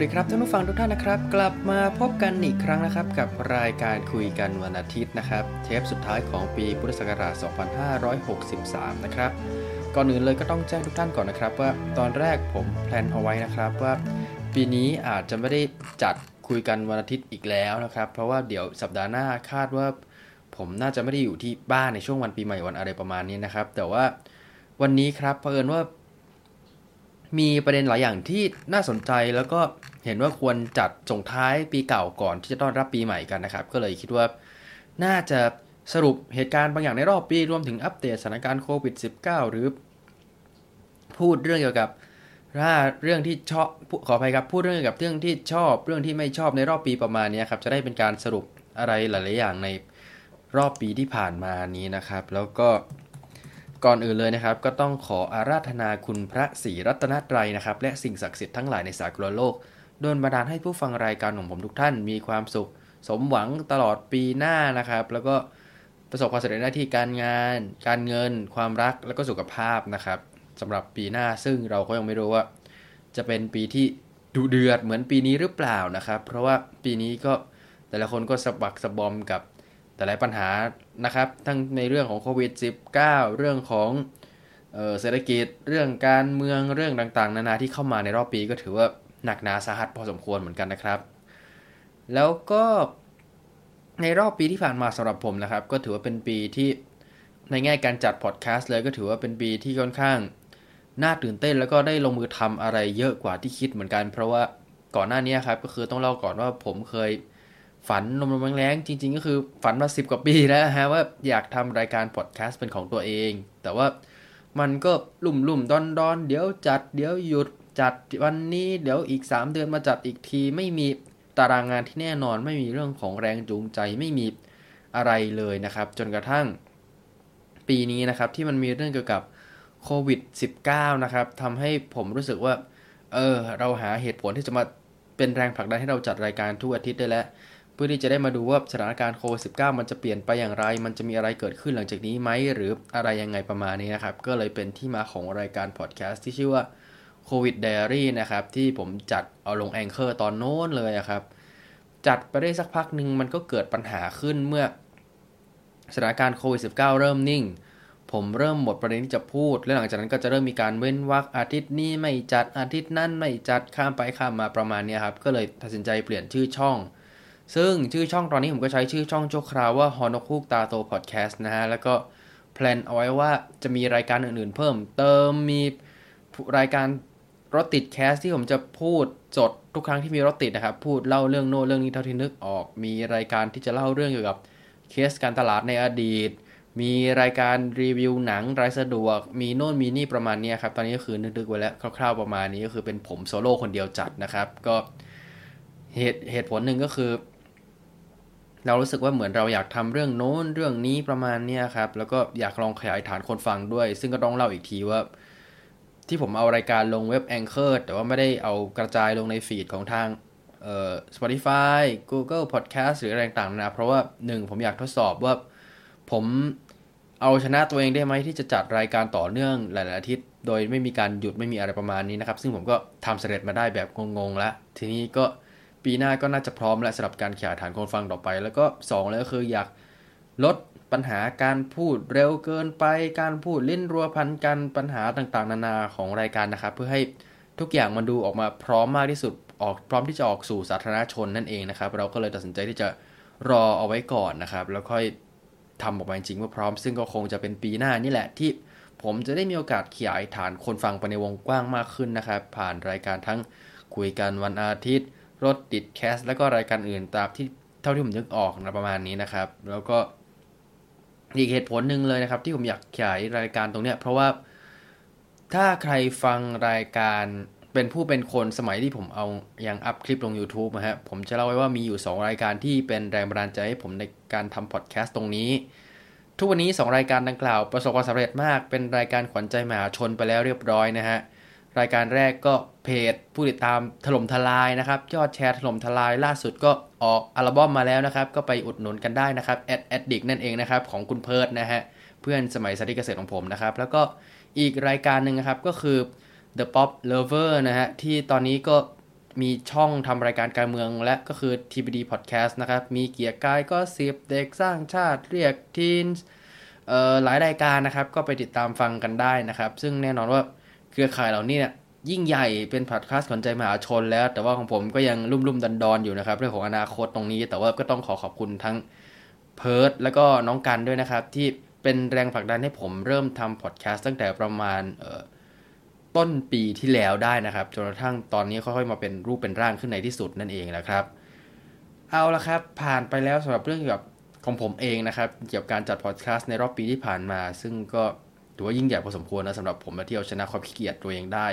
วัสดีครับท่านผู้ฟังทุกท่านนะครับ กลับมาพบกันอีกครั้งนะครับ กับรายการคุยกันวันอาทิตย์นะครับ เทปสุดท้ายของปีพุทธศักราช 2563 นะครับ ก่อนอื่นเลยก็ต้องแจ้งทุกท่านก่อนนะครับว่าตอนแรกผมแพลนเอาไว้นะครับว่าปีนี้อาจจะไม่ได้จัดคุยกันวันอาทิตย์อีกแล้วนะครับ เพราะว่าเดี๋ยวสัปดาห์หน้าคาดว่า ผมน่าจะไม่ได้อยู่ที่บ้านในช่วงวันปีใหม่วันอะไรประมาณนี้นะครับ แต่ว่าวันนี้ครับเผอิญว่า มีประเด็นหลายอย่างที่น่าสนใจแล้วก็เห็นว่าควรจัดส่งท้ายปีเก่าก่อนที่จะต้อนรับปีใหม่กันนะครับ ก็เลยคิดว่าน่าจะสรุปเหตุการณ์บางอย่างในรอบปีรวมถึงอัปเดตสถานการณ์โควิด -19 หรือ พูดเรื่องเกี่ยวกับถ้าเรื่องที่ชอบขออภัยครับพูดเรื่องเกี่ยวกับเรื่องที่ชอบเรื่องที่ไม่ชอบในรอบปีประมาณนี้ครับจะได้เป็นการสรุปอะไรหลาย ๆ อย่างในรอบปีที่ผ่านมานี้นะครับ แล้วก็ ก่อนอื่นเลยนะครับ ก็ต้องขออาราธนาคุณพระศรีรัตนตรัยนะครับ และสิ่งศักดิ์สิทธิ์ทั้งหลายในสากลโลกโดนบันดาลให้ผู้ฟังรายการของผมทุกท่านมีความสุข สมหวังตลอดปีหน้านะครับ แล้วก็ประสบความสำเร็จหน้าที่การงาน การเงิน ความรักแล้วก็สุขภาพนะครับสำหรับปีหน้าซึ่งเราก็ยังไม่รู้ว่า จะเป็นปีที่ดุเดือดเหมือนปีนี้หรือเปล่านะครับ เพราะว่าปีนี้ก็แต่ละคนก็สะบักสะบอมกับ แต่หลายปัญหานะครับ ทั้งในเรื่องของโควิด -19 เรื่องของเศรษฐกิจเรื่องการเมืองเรื่องต่างๆ นานาที่เข้ามาในรอบปีก็ถือว่าหนักหนาสาหัสพอสมควรเหมือนกันนะครับ แล้วก็ในรอบปีที่ผ่านมาสำหรับผมนะครับ ก็ถือว่าเป็นปีที่ในแง่การจัดพอดแคสต์เลยก็ถือว่าเป็นปีที่ค่อนข้างน่าตื่นเต้นแล้วก็ได้ลงมือทำอะไรเยอะกว่าที่คิดเหมือนกัน เพราะว่าก่อนหน้านี้ครับก็คือต้องเล่าก่อนว่าผมเคย ฝันลมๆแรงๆจริง ๆ ก็คือฝันมาสิบกว่าปีแล้วฮะว่าอยากทำรายการพอดแคสต์เป็นของตัวเอง แต่ว่ามันก็ลุ่มลุ่มดอนดอนเดี๋ยวจัด เดี๋ยวหยุดจัดวันนี้เดี๋ยวอีก 3 เดือนมาจัดอีกทีไม่มีตารางงานที่แน่นอนไม่มีเรื่องของแรงจูงใจไม่มีอะไรเลยนะครับ จนกระทั่งปีนี้นะครับที่มันมีเรื่องเกี่ยวกับโควิด -19 นะครับทำให้ผมรู้สึกว่า เออ เราหาเหตุผลที่จะมาเป็นแรงผลักดันให้เราจัดรายการทุกอาทิตย์ได้แล้ว พื่อที่จะได้มาดูว่าสถานการณ์โควิด -19 มันจะเปลี่ยนไปอย่างไร มันจะมีอะไรเกิดขึ้นหลังจากนี้ไหมหรืออะไรยังไงประมาณนี้นะครับ ก็เลยเป็นที่มาของรายการพอดแคสต์ที่ชื่อว่าโควิดไดอารี่นะครับ ที่ผมจัดเอาลงแองเกอร์ตอนโน้นเลยครับ จัดไปได้สักพักหนึ่งมันก็เกิดปัญหาขึ้นเมื่อสถานการณ์โควิด -19 เริ่มนิ่ง ผมเริ่มหมดประเด็นที่จะพูด และหลังจากนั้นก็จะเริ่มมีการเว้นวรรคอาทิตย์นี้ไม่จัดอาทิตย์นั้นไม่จัดข้ามไปข้ามมาประมาณนี้ครับ ก็เลยตัดสินใจเปลี่ยนชื่อช่อง ซึ่งชื่อช่องตอนนี้ผมก็ใช้ชื่อช่องชั่วคราวว่าฮอนคูกตาโตพอดแคสต์นะฮะ แล้วก็แพลนเอาไว้ว่าจะมีรายการอื่นๆ เพิ่มเติมมีรายการรถติด cast ที่ผมจะพูดสดทุกครั้งที่มีรถติดนะครับ พูดเล่าเรื่องโน้นเรื่องนี้เท่าที่นึกออก มีรายการที่จะเล่าเรื่องเกี่ยวกับเคสการตลาดในอดีต มีรายการรีวิวหนังตามสะดวก มีโน่นมีนี่ประมาณนี้ครับ ตอนนี้ก็คือนึกๆไว้แล้วคร่าวๆประมาณนี้ก็คือเป็นผมโซโล่คนเดียวจัดนะครับ ก็เหตุเหตุผลหนึ่งก็คือ เรารู้สึกว่าเหมือนเราอยากทำเรื่องโน้นเรื่องนี้ประมาณนี้ครับ แล้วก็อยากลองขยายฐานคนฟังด้วย ซึ่งก็ต้องเล่าอีกทีว่า ที่ผมเอารายการลงเว็บ Anchor แต่ว่าไม่ได้เอากระจายลงในฟีดของทางเอ่อ Spotify Google Podcast หรืออะไรต่างๆนะ เพราะว่าหนึ่งผมอยากทดสอบว่า ผมเอาชนะตัวเองได้ไหมที่จะจัดรายการต่อเนื่องหลาย ๆ อาทิตย์ โดยไม่มีการหยุดไม่มีอะไรประมาณนี้นะครับ ซึ่งผมก็ทำสร็จมาได้แบบงงๆแล้วทีนี้ก็ ปีหน้าก็น่าจะพร้อมและสำหรับการขยายฐานคนฟังต่อไป แล้วก็2เลยก็คืออยากลดปัญหาการพูดเร็วเกินไป การพูดลิ้นรัวพันกันปัญหาต่างๆ นานาของรายการนะครับ เพื่อให้ทุกอย่างมันดูออกมาพร้อมมากที่สุดออกพร้อมที่จะออกสู่สาธารณชนนั่นเองนะครับ เราก็เลยตัดสินใจที่จะรอเอาไว้ก่อนนะครับ แล้วค่อยทำออกมาจริงเมื่อพร้อม ซึ่งก็คงจะเป็นปีหน้านี่แหละที่ผมจะได้มีโอกาสขยายฐานคนฟังไปในวงกว้างมากขึ้นนะครับ ผ่านรายการทั้งคุยกันวันอาทิตย์ รถติดแคส แล้วก็รายการอื่นตามที่เท่าที่ผมนึกออกนะประมาณนี้นะครับ แล้วก็อีกเหตุผลหนึ่งเลยนะครับ ที่ผมอยากขยายรายการตรงเนี้ยเพราะว่าถ้าใครฟังรายการเป็นผู้เป็นคนสมัยที่ผมเอายังอัพคลิปลง YouTube นะฮะผมจะเล่าไว้ว่ามีอยู่ 2 รายการที่เป็นแรงบันดาลใจให้ผมในการทำพอดแคสต์ตรงนี้ ทุกวันนี้ 2 รายการดังกล่าวประสบความสำเร็จมากเป็นรายการขวัญใจมหาชนไปแล้วเรียบร้อยนะฮะ รายการแรกก็เพจผู้ติดตามถล่มทลายนะครับยอดแชร์ถล่มทลายล่าสุดก็ออกอัลบั้มมาแล้วนะครับ ก็ไปอุดหนุนกันได้นะครับ Ad Addict นั่นเองนะครับของคุณเพิร์ดนะฮะเพื่อนสมัยสถิติเกษตรของผมนะครับ แล้วก็อีกรายการหนึ่งนะครับก็คือ The Pop Lover นะฮะที่ตอนนี้ก็มีช่องทำรายการการเมืองและก็คือ TBD Podcast นะครับ มีเกียร์กายก็สิบเด็กสร้างชาติเรียกทีนเอ่อหลายรายการนะครับ ก็ไปติดตามฟังกันได้นะครับ ซึ่งแน่นอนว่า เครือข่ายเหล่านี้เนี่ยยิ่งใหญ่เป็นพอดแคสต์ขวัญใจมหาชนแล้ว แต่ว่าของผมก็ยังรุ่มรุ่มดันดอนอยู่นะครับ เรื่องของอนาคตตรงนี้ แต่ว่าก็ต้องขอขอบคุณทั้งเพิร์ดแล้วก็น้องกันด้วยนะครับ ที่เป็นแรงผลักดันให้ผมเริ่มทำพอดแคสต์ตั้งแต่ประมาณต้นปีที่แล้วได้นะครับจนกระทั่งตอนนี้ค่อยๆมาเป็นรูปเป็นร่างขึ้นในที่สุดนั่นเองนะครับ เอาละครับ ผ่านไปแล้วสำหรับเรื่องเกี่ยวกับของผมเองนะครับ เกี่ยวกับการจัดพอดแคสต์ในรอบปีที่ผ่านมา ซึ่งก็ ถือว่ายิ่งใหญ่พอสมควรนะสำหรับผมที่เอาชนะความขี้เกียจตัวเองได้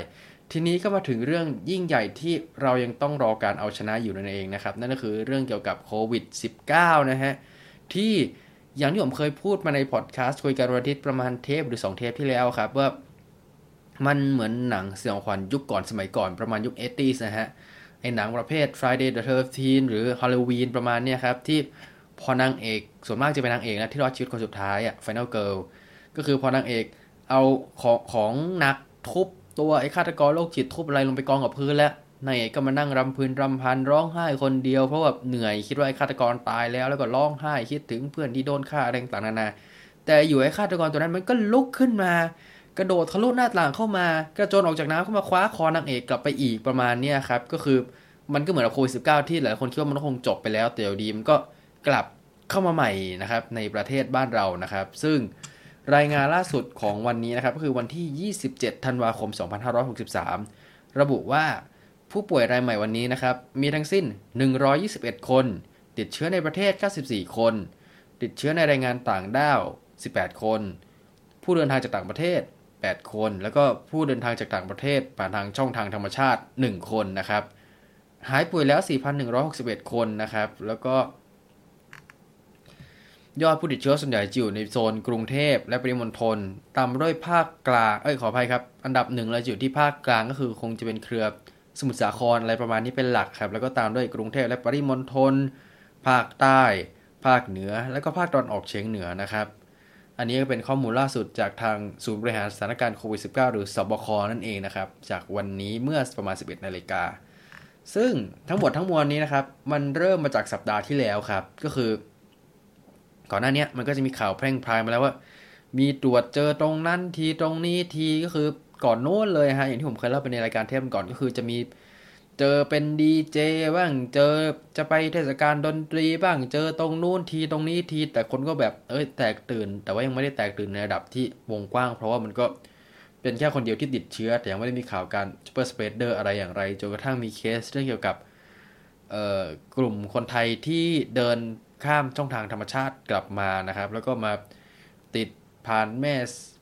ทีนี้ก็มาถึงเรื่องยิ่งใหญ่ที่เรายังต้องรอการเอาชนะอยู่นั่นเองนะครับ นั่นก็คือเรื่องเกี่ยวกับโควิด -19 นะฮะที่อย่างที่ผมเคยพูดมาในพอดแคสต์คุยกันวันอาทิตย์ประมาณเทปหรือ 2 เทปที่แล้วครับว่ามันเหมือนหนังสียงขวัญยุคก่อนสมัยก่อนประมาณยุค 80s นะฮะไอหนังประเภท Friday the 13 หรือ Halloween ประมาณเนี้ยครับ ที่พอนางเอกส่วนมากจะเป็นนางเอกนะที่รอดชีวิตคนสุดท้ายอะ Final Girl ก็คือพอนางเอกเอาของของหนักทุบตัวไอ้ฆาตกรโรคจิตทุบอะไรลงไปกองกับพื้นแล้วนายเอกก็มานั่งรำพื้นรำพันร้องไห้คนเดียวเพราะแบบเหนื่อยคิดว่าไอ้ฆาตกรตายแล้วแล้วก็ร้องไห้คิดถึงเพื่อนที่โดนฆ่าอะไรต่างๆนานาแต่อยู่ไอ้ฆาตกรตัวนั้นมันก็ลุกขึ้นมา กระโดดทะลุหน้าต่างเข้ามากระโจนออกจากน้ำเข้ามาคว้าคอนางเอกกลับไปอีกประมาณนี้ครับก็คือมันก็เหมือนกับโควิดสิที่หลายคนคิดว่ามันคงจบไปแล้วแต่เดี๋ยวดีมันก็กลับเข้ามาใหม่นะครับในประเทศบ้านเรานะครับ ซึ่ง รายงานล่าสุดของวันนี้นะครับก็คือวันที่ 27 ธันวาคม 2563 ระบุว่าผู้ป่วยรายใหม่วันนี้นะครับ มีทั้งสิ้น 121 คน ติดเชื้อในประเทศ 94 คน ติดเชื้อในรายงานต่างด้าว 18 คน ผู้เดินทางจากต่างประเทศ 8 คน แล้วก็ผู้เดินทางจากต่างประเทศผ่านทางช่องทางธรรมชาติ 1 คนนะครับ หายป่วยแล้ว 4,161 คนนะครับ แล้วก็ ยอดผู้ติดเชื้อส่วนใหญ่จอยู่ในโซนกรุงเทพและปริมณฑลตามด้วยภาคกลาง เอ้ยขออภัยครับ อันดับหนึ่งเราอยู่ที่ภาคกลางก็คือคงจะเป็นเครือสมุทรสาครอะไรประมาณนี้เป็นหลักครับ แล้วก็ตามด้วยกรุงเทพและปริมณฑล ภาคใต้ ภาคเหนือ แล้วก็ภาคตอนออกเฉียงเหนือนะครับ อันนี้ก็เป็นข้อมูลล่าสุดจากทางศูนย์บริหารสถานการณ์โควิด -19 หรือสบคนั่นเองนะครับ จากวันนี้เมื่อประมาณ 11นาฬิกา ซึ่งทั้งหมดทั้งมวลนี้นะครับ มันเริ่มมาจากสัปดาห์ที่แล้วครับ ก็คือ ก่อนหน้านี้มันก็จะมีข่าวแพร่งพรายมาแล้วว่า มีตรวจเจอตรงนั้นทีตรงนี้ทีก็คือก่อนโน้นเลยฮะอย่างที่ผมเคยเล่าไปในรายการเทปก่อนก็คือจะมีเจอเป็นดีเจบ้างเจอจะไปเทศกาลดนตรีบ้างเจอตรงนู้นทีตรงนี้ทีแต่คนก็แบบเอ้ยแตกตื่น แต่ว่ายังไม่ได้แตกตื่นในระดับที่วงกว้าง เพราะว่ามันก็เป็นแค่คนเดียวที่ติดเชื้อ แต่ยังไม่ได้มีข่าวการ super spreader อะไรอย่างไรจนกระทั่งมีเคสเรื่องเกี่ยวกับกลุ่มคนไทยที่เดิน ข้ามช่องทางธรรมชาติกลับมานะครับ แล้วก็มาติดผ่านแม่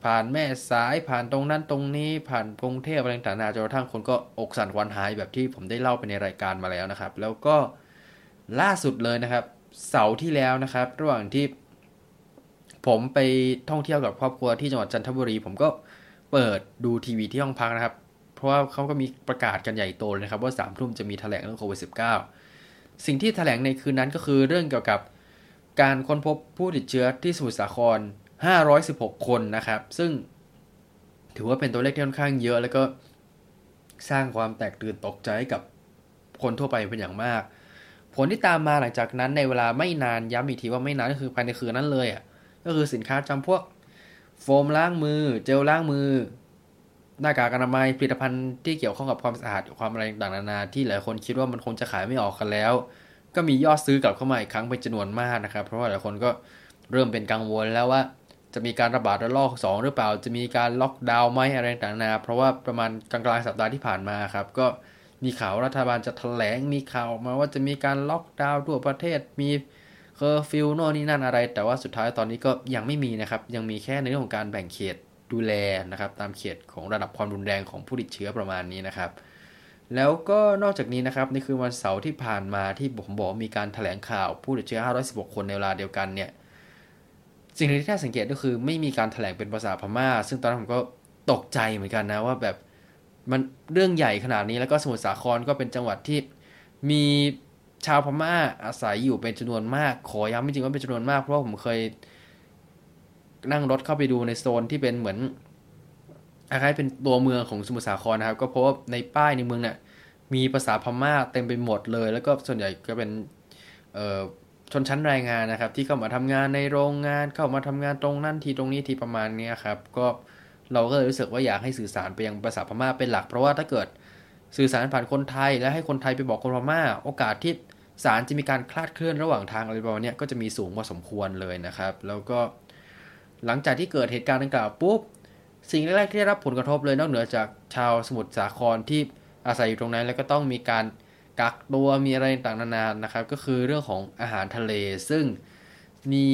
ผ่านแม่สายผ่านตรงนั้นตรงนี้ผ่านกรุงเทพอะไรต่างๆจนกระทั่งคนก็อกสั่นควันหายแบบที่ผมได้เล่าไปในรายการมาแล้วนะครับ แล้วก็ล่าสุดเลยนะครับ เสาร์ที่แล้วนะครับ ระหว่างที่ผมไปท่องเที่ยวกับครอบครัวที่จังหวัดจันทบุรี ผมก็เปิดดูทีวีที่ห้องพักนะครับ เพราะว่าเขาก็มีประกาศกันใหญ่โตเลยนะครับ ว่าสามทุ่มจะมีแถลงเรื่องโควิด -19 สิ่งที่แถลงในคืนนั้นก็คือเรื่องเกี่ยวกับการค้นพบผู้ติดเชื้อที่สมุทรสาคร 516 คนนะครับ ซึ่งถือว่าเป็นตัวเลขที่ค่อนข้างเยอะ แล้วก็สร้างความแตกตื่นตกใจกับคนทั่วไปเป็นอย่างมาก ผลที่ตามมาหลังจากนั้นในเวลาไม่นานย้ำอีกทีว่าไม่นานก็คือภายในคืนนั้นเลยอะก็คือสินค้าจำพวก โฟมล้างมือ เจลล้างมือ หน้ากากอนามัยผลิตภัณฑ์ที่เกี่ยวข้องกับความสะอาดความอะไรต่างๆนานาที่หลายคนคิดว่ามันคงจะขายไม่ออกกันแล้ว ก็มียอดซื้อกลับเข้ามาอีกครั้งเป็นจำนวนมากนะครับ เพราะว่าหลายคนก็เริ่มเป็นกังวลแล้วว่า จะมีการระบาดระลอก 2 หรือเปล่า จะมีการล็อกดาวน์ไหมอะไรต่างๆนานาเพราะว่าประมาณกลางๆสัปดาห์ที่ผ่านมาครับก็มีข่าวรัฐบาลจะแถลงมีข่าวมาว่าจะมีการล็อกดาวน์ทั่วประเทศมีเคอร์ฟิวโน่นนี่นั่นอะไร แต่ว่าสุดท้ายตอนนี้ก็ยังไม่มีนะครับ ยังมีแค่ในเรื่องของการแบ่งเขต ดูแลนะครับ ตามเขตของระดับความรุนแรงของผู้ติดเชื้อประมาณนี้นะครับ แล้วก็นอกจากนี้นะครับนี่คือวันเสาร์ที่ผ่านมาที่ผมบอกมีการถแถลงข่าวผู้ติดเชื้อ 516 คนในเวลาเดียวกันเนี่ยสิ่งที่น่าสังเกตก็คือไม่มีการถแถลงเป็นภาษาพม่า ซึ่งตอนนั้นผมก็ตกใจเหมือนกันนะว่าแบบมันเรื่องใหญ่ขนาดนี้แล้วก็สมุทรสาครก็เป็นจังหวัดที่มีชาวพม่าอาศัยอยู่เป็นจำนวนมาก ขอย้ำจริงๆว่าเป็นจำนวนมากเพราะว่าผมเคย นั่งรถเข้าไปดูในโซนที่เป็นเหมือนอะไรเป็นตัวเมืองของสมุทรสาครนะครับ ก็พราะว่าในป้ายในเมืองเนี่ยมีภาษาพม่าเต็มไปหมดเลย แล้วก็ส่วนใหญ่ก็เป็นชนชั้นแรงงานนะครับ ที่เข้ามาทำงานในโรงงานเข้ามาทำงานตรงนั่นทีตรงนี้ทีประมาณนี้ครับก็เราก็เลยรู้สึกว่าอยากให้สื่อสารไปยังภาษาพม่าเป็นหลัก เพราะว่าถ้าเกิดสื่อสารผ่านคนไทย และให้คนไทยไปบอกคนพม่า โอกาสที่สารจะมีการคลาดเคลื่อนระหว่างทางอะไรประมาณนี้ก็จะมีสูงพอสมควรเลยนะครับ แล้วก็ หลังจากที่เกิดเหตุการณ์ดังกล่าวปุ๊บสิ่งแรกๆที่ได้รับผลกระทบเลยนอกเหนือจากชาวสมุทรสาครที่อาศัยอยู่ตรงนั้น แล้วก็ต้องมีการกักตัวมีอะไรต่างๆนานานะครับ ก็คือเรื่องของอาหารทะเล ซึ่งมี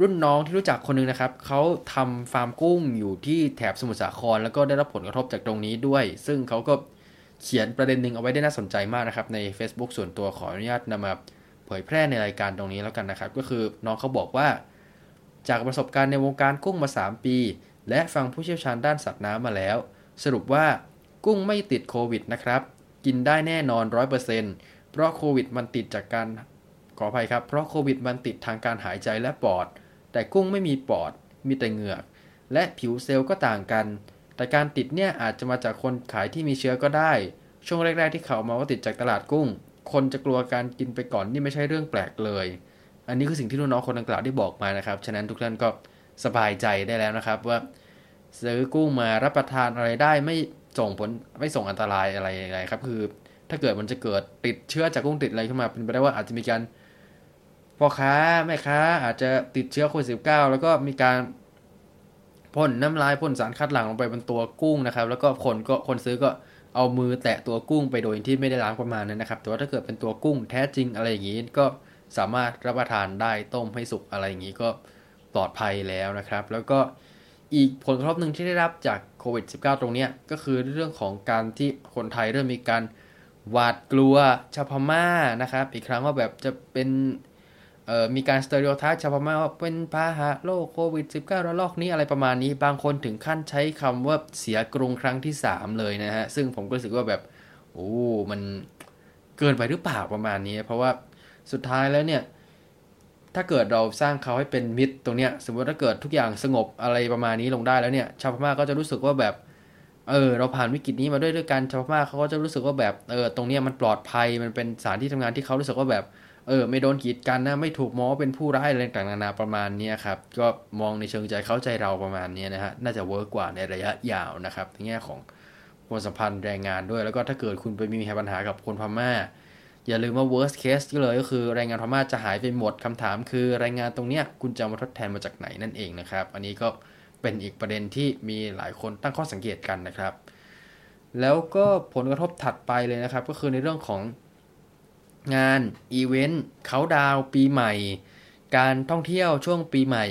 รุ่นน้องที่รู้จักคนนึงนะครับเขาทำฟาร์มกุ้งอยู่ที่แถบสมุทรสาคร แล้วก็ได้รับผลกระทบจากตรงนี้ด้วย ซึ่งเขาก็เขียนประเด็นหนึ่งเอาไว้ได้น่าสนใจมากนะครับ ใน Facebook ส่วนตัวขออนุญาตนำมาเผยแพร่ในรายการตรงนี้แล้วกันนะครับ ก็คือน้องเขาบอกว่า จากประสบการณ์ในวงการกุ้งมา 3 ปี และฟังผู้เชี่ยวชาญด้านสัตว์น้ำมาแล้ว สรุปว่ากุ้งไม่ติดโควิดนะครับ กินได้แน่นอน 100%เพราะโควิดมันติดจากการขออภัยครับ เพราะโควิดมันติดทางการหายใจและปอด แต่กุ้งไม่มีปอด มีแต่เหงือก และผิวเซลล์ก็ต่างกัน แต่การติดเนี่ยอาจจะมาจากคนขายที่มีเชื้อก็ได้ ช่วงแรก ๆ ที่เขามาว่าติดจากตลาดกุ้ง คนจะกลัวการกินไปก่อนนี่ไม่ใช่เรื่องแปลกเลย อันนี้คือสิ่งที่น้องคนดังกล่าวได้บอกมานะครับ ฉะนั้นทุกท่านก็สบายใจได้แล้วนะครับว่าซื้อกุ้งมารับประทานอะไรได้ไม่ส่งผลไม่ส่งอันตรายอะไรอะไรครับ คือถ้าเกิดมันจะเกิดติดเชื้อจากกุ้งติดอะไรขึ้นมาเป็นไปได้ว่าอาจจะมีการพ่อค้าแม่ค้าอาจจะติดเชื้อโควิดสิแล้วก็มีการพ่นน้ำลายพ่นสารคัดหลั่งลงไปบนตัวกุ้งนะครับ แล้วก็คนก็คนซื้อก็เอามือแตะตัวกุ้งไปโดยที่ไม่ได้ล้างประมาณนั้นนะครับ แต่ว่าถ้าเกิดเป็นตัวกุ้งแท้จริงอะไรอย่างนี้ก็ สามารถรับประทานได้ต้มให้สุกอะไรอย่างนี้ก็ปลอดภัยแล้วนะครับ แล้วก็อีกผลกระทบหนึ่งที่ได้รับจากโควิด -19 ตรงนี้ก็คือเรื่องของการที่คนไทยเริ่มมีการหวาดกลัวชาวพม่านะครับ อีกครั้งว่าแบบจะเป็นมีการสเตอริโอไทป์เฉพาะมาว่าเป็นพาหะโรคโควิด -19 ระลอกนี้อะไรประมาณนี้ บางคนถึงขั้นใช้คำว่าเสียกรุงครั้งที่ 3 เลยนะฮะ ซึ่งผมก็รู้สึกว่าแบบ โอ้ มันเกินไปหรือเปล่าประมาณนี้ เพราะว่า สุดท้ายแล้วเนี่ย ถ้าเกิดเราสร้างเขาให้เป็นมิตรตรงเนี้ย สมมติถ้าเกิดทุกอย่างสงบอะไรประมาณนี้ลงได้แล้วเนี่ยชาวพม่าก็จะรู้สึกว่าแบบ เออ เราผ่านวิกฤตนี้มาด้วยด้วยกันชาวพม่าเขาก็จะรู้สึกว่าแบบเออตรงเนี้ยมันปลอดภัยมันเป็นสถานที่ทำงานที่เขารู้สึกว่าแบบเออไม่โดนกีดกันนะไม่ถูกมองว่าเป็นผู้ร้ายอะไรต่างๆนานาประมาณนี้ครับก็มองในเชิงใจเข้าใจเราประมาณนี้นะฮะน่าจะเวิร์กกว่าในระยะยาวนะครับในแง่ของความสัมพันธ์แรงงานด้วย แล้วก็ถ้าเกิดคุณไปมีปัญหากับคนพม่า อย่าลืมว่า worst case ก็เลยก็คือแรงงานพม่าจะหายไปหมดคำถามคือแรงงานตรงเนี้ยคุณจะมาทดแทนมาจากไหนนั่นเองนะครับ อันนี้ก็เป็นอีกประเด็นที่มีหลายคนตั้งข้อสังเกตกันนะครับ แล้วก็ผลกระทบถัดไปเลยนะครับ ก็คือในเรื่องของงานอีเวนต์เขาดาวปีใหม่ การท่องเที่ยวช่วงปีใหม่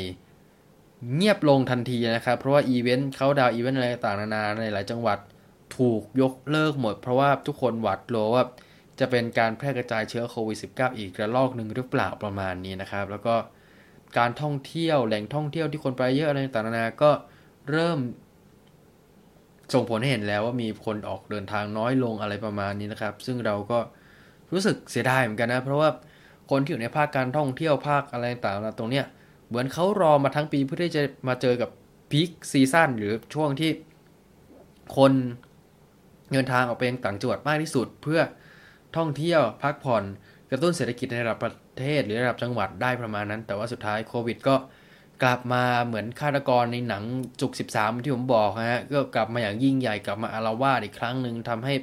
เงียบลงทันทีนะครับ เพราะว่าอีเวนต์เขาดาวอีเวนต์อะไรต่างๆนานาในหลายจังหวัดถูกยกเลิกหมด เพราะว่าทุกคนหวาดกลัวว่า จะเป็นการแพร่กระจายเชื้อโควิด -19 อีกระลอกหนึ่งหรือเปล่าประมาณนี้นะครับ แล้วก็การท่องเที่ยวแหล่งท่องเที่ยวที่คนไปเยอะอะไรต่างๆนานาก็เริ่ม ส่งผลให้เห็นแล้วว่ามีคนออกเดินทางน้อยลงอะไรประมาณนี้นะครับ ซึ่งเราก็รู้สึกเสียดายเหมือนกันนะ เพราะว่าคนที่อยู่ในภาคการท่องเที่ยวภาคอะไรต่างๆตรงเนี้ยเหมือนเขารอมาทั้งปีเพื่อที่จะมาเจอกับพีคซีซั่นหรือช่วงที่คนเดินทางออกไปยังต่างจังหวัดมากที่สุด เพื่อ ท่องเที่ยวพักผ่อนกระตุ้นเศรษฐกิจในระดับประเทศหรือระดับจังหวัดได้ประมาณนั้น แต่ว่าสุดท้ายโควิดก็กลับมาเหมือนฆาตกรในหนังจุก 13 ที่ผมบอกฮะก็กลับมาอย่างยิ่งใหญ่กลับมาอารวาสอีกครั้งหนึ่งทำให้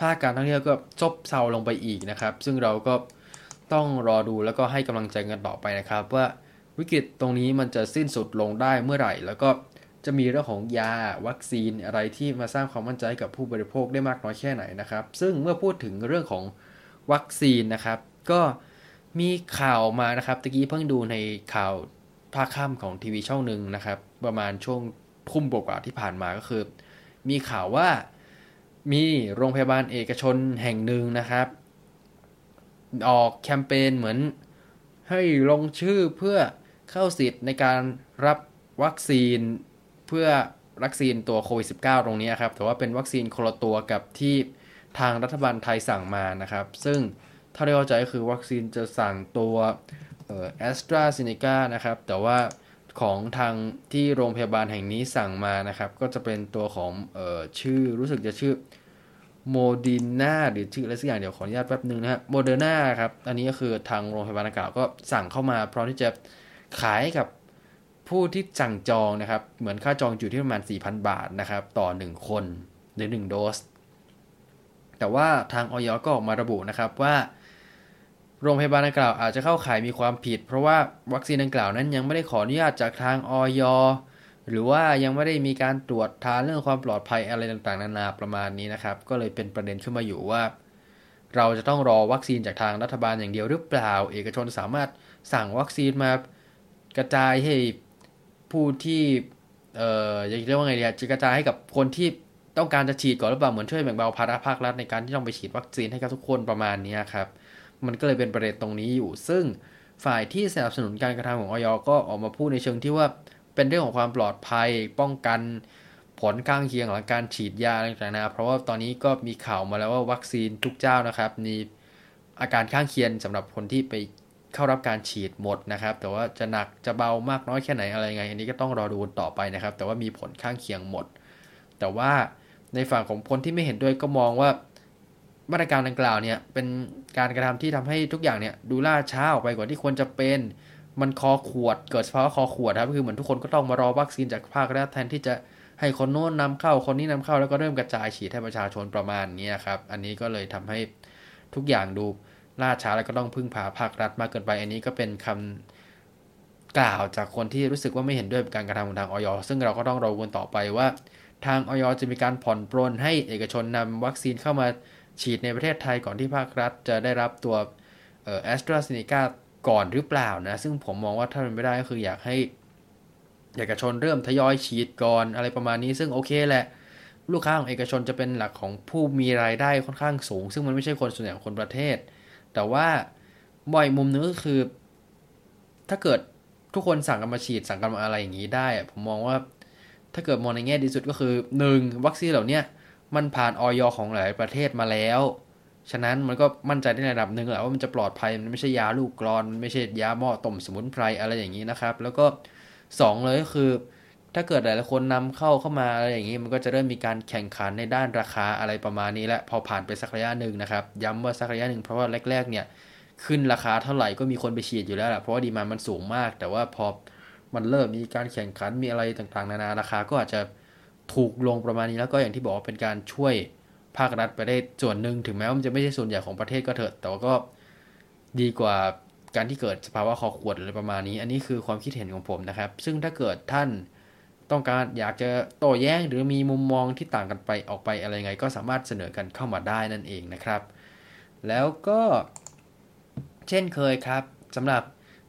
ภาคการท่องเที่ยวก็ซบเซาลงไปอีกนะครับ ซึ่งเราก็ต้องรอดูแล้วก็ให้กำลังใจกันต่อไปนะครับ ว่าวิกฤตตรงนี้มันจะสิ้นสุดลงได้เมื่อไหร่ แล้วก็ จะมีเรื่องของยาวัคซีนอะไรที่มาสร้างความมั่นใจกับผู้บริโภคได้มากน้อยแค่ไหนนะครับ ซึ่งเมื่อพูดถึงเรื่องของวัคซีนนะครับ ก็มีข่าวมานะครับตะกี้เพิ่งดูในข่าวภาคค่ำของทีวีช่องหนึ่งนะครับ ประมาณช่วงทุ่มกว่าที่ผ่านมาก็คือ มีข่าวว่ามีโรงพยาบาลเอกชนแห่งหนึ่งนะครับ ออกแคมเปญเหมือนให้ลงชื่อเพื่อเข้าสิทธิ์ในการรับวัคซีน เพื่อวัคซีนตัวโควิด -19 ตรงนี้ครับ แต่ว่าเป็นวัคซีนคนละตัวกับที่ทางรัฐบาลไทยสั่งมานะครับ ซึ่งถ้าได้เข้าใจก็คือวัคซีนจะสั่งตัวแอสตราเซเนกานะครับ แต่ว่าของทางที่โรงพยาบาลแห่งนี้สั่งมานะครับ ก็จะเป็นตัวของออชื่อรู้สึกจะชื่อโมดินาหรือชื่ออะไรสักอย่างเดี๋ยวขออนุญาตแป๊บนึงนะฮะโมเดอร์นาครับ อันนี้ก็คือทางโรงพยาบาลดังกล่าวก็สั่งเข้ามาพร้อมที่จะขายกับ ผู้ที่สั่งจองนะครับ เหมือนค่าจองอยู่ที่ประมาณ 4,000 บาทนะครับ ต่อ 1 คนหรือ 1 โดส แต่ว่าทางอย. ก็ออกมาระบุนะครับว่า โรงพยาบาลดังกล่าวอาจจะเข้าข่ายมีความผิด เพราะว่าวัคซีนดังกล่าวนั้นยังไม่ได้ขออนุญาตจากทางออยหรือว่ายังไม่ได้มีการตรวจทานเรื่องความปลอดภัยอะไรต่างๆ นานาประมาณนี้นะครับ ก็เลยเป็นประเด็นขึ้นมาอยู่ว่า เราจะต้องรอวัคซีนจากทางรัฐบาลอย่างเดียวหรือเปล่า เอกชนสามารถสั่งวัคซีนมากระจายให้ ผู้ที่ เอ่อจะเรียกว่าไงดีจะกระจายให้กับคนที่ต้องการจะฉีดก่อนหรือเปล่าเหมือนช่วยแบ่งเบาภาระภาครัฐในการที่ต้องไปฉีดวัคซีนให้กับทุกคนประมาณนี้ครับ มันก็เลยเป็นประเด็นตรงนี้อยู่ ซึ่งฝ่ายที่สนับสนุนการกระทำของออยก็ออกมาพูดในเชิงที่ว่าเป็นเรื่องของความปลอดภัยป้องกันผลข้างเคียงหลังการฉีดยาต่างๆเพราะว่าตอนนี้ก็มีข่าวมาแล้วว่าวัคซีนทุกเจ้านะครับมีอาการข้างเคียงสำหรับคนที่ไป เข้ารับการฉีดหมดนะครับ แต่ว่าจะหนักจะเบามากน้อยแค่ไหนอะไรไง อันนี้ก็ต้องรอดูต่อไปนะครับ แต่ว่ามีผลข้างเคียงหมด แต่ว่าในฝั่งของคนที่ไม่เห็นด้วยก็มองว่ามาตรการดังกล่าวเนี่ยเป็นการกระทำที่ทำให้ทุกอย่างเนี่ยดูล่าช้าออกไปกว่าที่ควรจะเป็น มันคอขวดเกิดภาวะคอขวดครับคือเหมือนทุกคนก็ต้องมารอวัคซีนจากภาครัฐแทนที่จะให้คนโน้นนำเข้าคนนี้นำเข้าแล้วก็เริ่มกระจายฉีดให้ประชาชนประมาณนี้ครับ อันนี้ก็เลยทำให้ทุกอย่างดู ล่าช้าแล้วก็ต้องพึ่งพาภาครัฐมากเกินไป อันนี้ก็เป็นคำกล่าวจากคนที่รู้สึกว่าไม่เห็นด้วยกับการกระทำของทางออยซึ่งเราก็ต้องรอกันต่อไปว่า ทางออยจะมีการผ่อนปรนให้เอกชนนำวัคซีนเข้ามาฉีดในประเทศไทยก่อนที่ภาครัฐจะได้รับตัวแอสตราเซเนกาก่อนหรือเปล่านะ ซึ่งผมมองว่าถ้าเป็นไม่ได้ก็คืออยากให้เอกชนเริ่มทยอยฉีดก่อนอะไรประมาณนี้ ซึ่งโอเคแหละ ลูกค้าของเอกชนจะเป็นหลักของผู้มีรายได้ค่อนข้างสูง ซึ่งมันไม่ใช่คนส่วนใหญ่ของคนประเทศ แต่ว่าบ่อยมุมนึงก็คือ ถ้าเกิดทุกคนสั่งกันมาฉีดสั่งกันมาอะไรอย่างนี้ได้ ผมมองว่า ถ้าเกิดมองในแง่ดีสุดก็คือ 1. วัคซีนเหล่านี้มันผ่านออยของหลายประเทศมาแล้ว ฉะนั้นมันก็มั่นใจได้ในระดับหนึ่งแหละว่ามันจะปลอดภัยมันไม่ใช่ยาลูกกรอนมันไม่ใช่ยาหม้อต้มสมุนไพรอะไรอย่างนี้นะครับ แล้วก็ 2 เลยก็คือ ถ้าเกิดหลายๆคนนำเข้าเข้ามาอะไรอย่างนี้มันก็จะเริ่มมีการแข่งขันในด้านราคาอะไรประมาณนี้และพอผ่านไปสักระยะหนึ่งนะครับ ย้ำว่าสักระยะหนึ่งเพราะว่าแรก ๆ เนี่ยขึ้นราคาเท่าไหร่ก็มีคนไปฉีดอยู่แล้วแหละเพราะว่าดีมันมันสูงมาก แต่ว่าพอมันเริ่มมีการแข่งขันมีอะไรต่างๆ นานาราคาก็อาจจะถูกลงประมาณนี้แล้วก็อย่างที่บอกว่าเป็นการช่วยภาครัฐไปได้ส่วนหนึ่งถึงแม้ว่ามันจะไม่ใช่ส่วนใหญ่ของประเทศก็เถอะ แต่ว่าก็ดีกว่าการที่เกิดสภาวะคอขวดอะไรประมาณนี้ อันนี้คือความคิดเห็นของผมนะครับ ซึ่งถ้าเกิดท่าน ต้องการอยากจะโต้แย้งหรือมีมุมมองที่ต่างกันไปออกไปอะไรไง ก็สามารถเสนอกันเข้ามาได้นั่นเองนะครับ แล้วก็เช่นเคยครับสำหรับ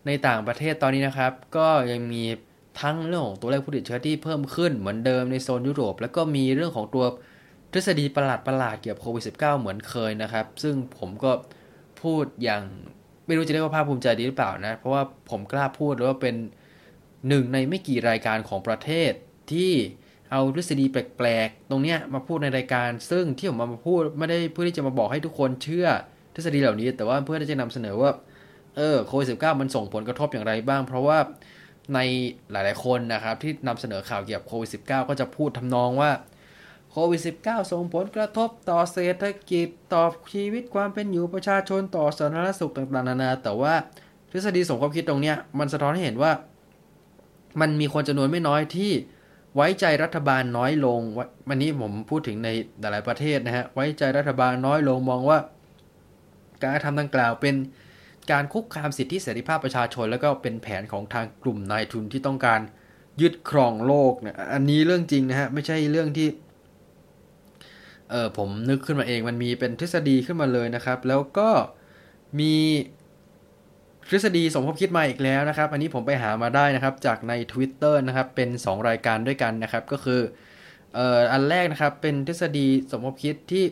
ในต่างประเทศตอนนี้นะครับ ก็ยังมีทั้งเรื่องของตัวเลขผู้ติดเชื้อที่เพิ่มขึ้นเหมือนเดิมในโซนยุโรป แล้วก็มีเรื่องของตัวทฤษฎีประหลาดประหลาดเกี่ยวกับโควิด -19 เหมือนเคยนะครับ ซึ่งผมก็พูดอย่างไม่รู้จะเรียกว่าภาคภูมิใจดีหรือเปล่านะ เพราะว่าผมกล้าพูดหรือว่าเป็น หนึ่งในไม่กี่รายการของประเทศที่เอาทฤษฎีแปลกๆ ตรงเนี้ยมาพูดในรายการ ซึ่งที่ผมมาพูดไม่ได้เพื่อที่จะมาบอกให้ทุกคนเชื่อทฤษฎีเหล่านี้ แต่ว่าเพื่อที่จะนำเสนอว่า เออโควิด -19 มันส่งผลกระทบอย่างไรบ้าง เพราะว่าในหลายๆคนนะครับที่นำเสนอข่าวเกี่ยวกับโควิด -19 ก็จะพูดทำนองว่าโควิด -19 ส่งผลกระทบต่อเศรษฐกิจต่อชีวิตความเป็นอยู่ประชาชนต่อสาธารณสุขต่างๆนานาแต่ว่าทฤษฎีสมความคิดตรงเนี้ยมันสะท้อนให้เห็นว่า มันมีคนจำนวนไม่น้อยที่ไว้ใจรัฐบาลน้อยลงวันนี้ผมพูดถึงในหลายประเทศนะฮะไว้ใจรัฐบาลน้อยลงมองว่า การทำดังกล่าวเป็นการคุกคามสิทธิเสรีภาพประชาชน แล้วก็เป็นแผนของทางกลุ่มนายทุนที่ต้องการยึดครองโลกเนี่ยอันนี้เรื่องจริงนะฮะไม่ใช่เรื่องที่เออผมนึกขึ้นมาเองมันมีเป็นทฤษฎีขึ้นมาเลยนะครับ แล้วก็มี ทฤษฎีสมคบคิดมาอีกแล้วนะครับ อันนี้ผมไปหามาได้นะครับ จากใน Twitter นะครับ เป็น 2 รายการด้วยกันนะครับ ก็คือเอ่ออันแรกนะครับ เป็นทฤษฎีสมคบคิดที่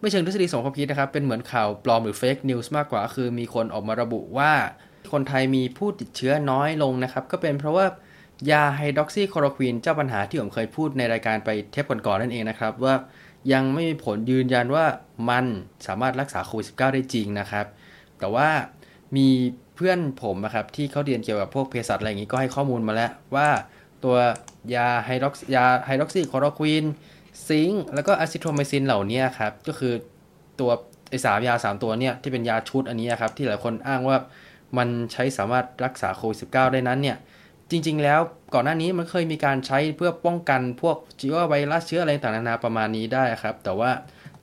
ไม่เชิงทฤษฎีสมคบคิดนะครับ เป็นเหมือนข่าวปลอมหรือ fake news มากกว่า คือมีคนออกมาระบุว่า คนไทยมีผู้ติดเชื้อน้อยลงนะครับ ก็เป็นเพราะว่ายาไฮดรอกซีคลอโรควีนเจ้าปัญหาที่ผมเคยพูดในรายการไปเทปก่อนๆนั่นเองนะครับ ว่ายังไม่มีผลยืนยันว่ามันสามารถรักษาโควิด -19 ได้จริงนะครับ แต่ว่ามี เพื่อนผมนะครับที่เขาเรียนเกี่ยวกับพวกเภสัชอะไรอย่างนี้ก็ให้ข้อมูลมาแล้วว่าตัวยาไฮดรอกยาไฮดรอกซีคลอโรควิน zinc แล้วก็อะซิโทรไมซินเหล่านี้ครับ ก็คือตัวไอสามยาสามตัวเนี่ย ที่เป็นยาชุดอันนี้ครับ ที่หลายคนอ้างว่ามันใช้สามารถรักษาโควิด -19 ได้นั้นเนี่ย จริง ๆ แล้วก่อนหน้านี้มันเคยมีการใช้เพื่อป้องกันพวกเชื้อไวรัสเชื้ออะไรต่างๆนานาประมาณนี้ได้ครับ แต่ว่า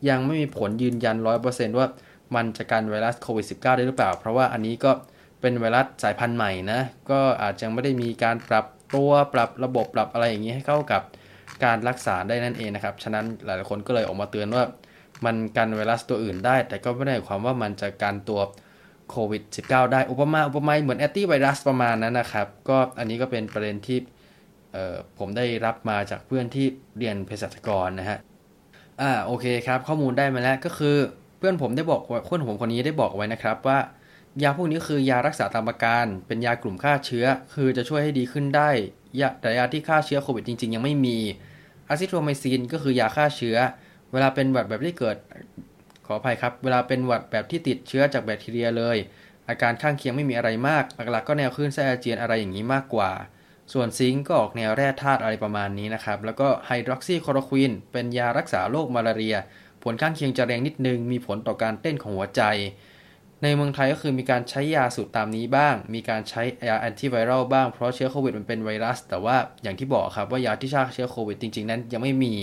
ยังไม่มีผลยืนยัน 100%ว่ามันจะกันไวรัสโควิด -19 ได้หรือเปล่า เพราะว่าอันนี้ก็ เป็นไวรัสสายพันธุ์ใหม่นะ ก็อาจจะไม่ได้มีการปรับตัวปรับระบบปรับอะไรอย่างนี้ให้เข้ากับการรักษาได้นั่นเองนะครับ ฉะนั้นหลายๆคนก็เลยออกมาเตือนว่ามันกันไวรัสตัวอื่นได้ แต่ก็ไม่ได้ความว่ามันจะกันตัวโควิด -19 ได้ อุปมา อุปไมยเหมือนแอนตี้ไวรัสประมาณนั้นนะครับ ก็อันนี้ก็เป็นประเด็นที่ผมได้รับมาจากเพื่อนที่เรียนเภสัชกรนะฮะ อ่า โอเคครับ ข้อมูลได้มาแล้วก็คือเพื่อนผมได้บอกเพื่อนผมคนนี้ได้บอกไว้นะครับว่า ยาพวกนี้คือยารักษาตามอาการ เป็นยากลุ่มฆ่าเชื้อ คือจะช่วยให้ดีขึ้นได้ยาแต่ยาที่ฆ่าเชื้อโควิดจริง ๆ ยังไม่มีอะซิโทรไมซินก็คือยาฆ่าเชื้อ เวลาเป็นหวัดแบบที่เกิด ขออภัยครับ เวลาเป็นหวัดแบบที่ติดเชื้อจากแบคทีเรียเลย อาการข้างเคียงไม่มีอะไรมาก หลักๆก็แนวคลื่นไส้อาเจียนอะไรอย่างนี้มากกว่า ส่วน zinc ก็ออกแนวแร่ธาตุอะไรประมาณนี้นะครับ แล้วก็ไฮดรอกซีคลอโรควินเป็นยารักษาโรคมาลาเรีย ผลข้างเคียงจะแรงนิดนึง มีผลต่อการเต้นของหัวใจ ในเมืองไทยก็คือมีการใช้ยาสูตรตามนี้บ้าง มีการใช้ยาแอนติไวรัลบ้าง เพราะเชื้อโควิดมันเป็นไวรัส แต่ว่าอย่างที่บอกครับว่ายาที่ฆ่าเชื้อโควิดจริง ๆ นั้นยังไม่มี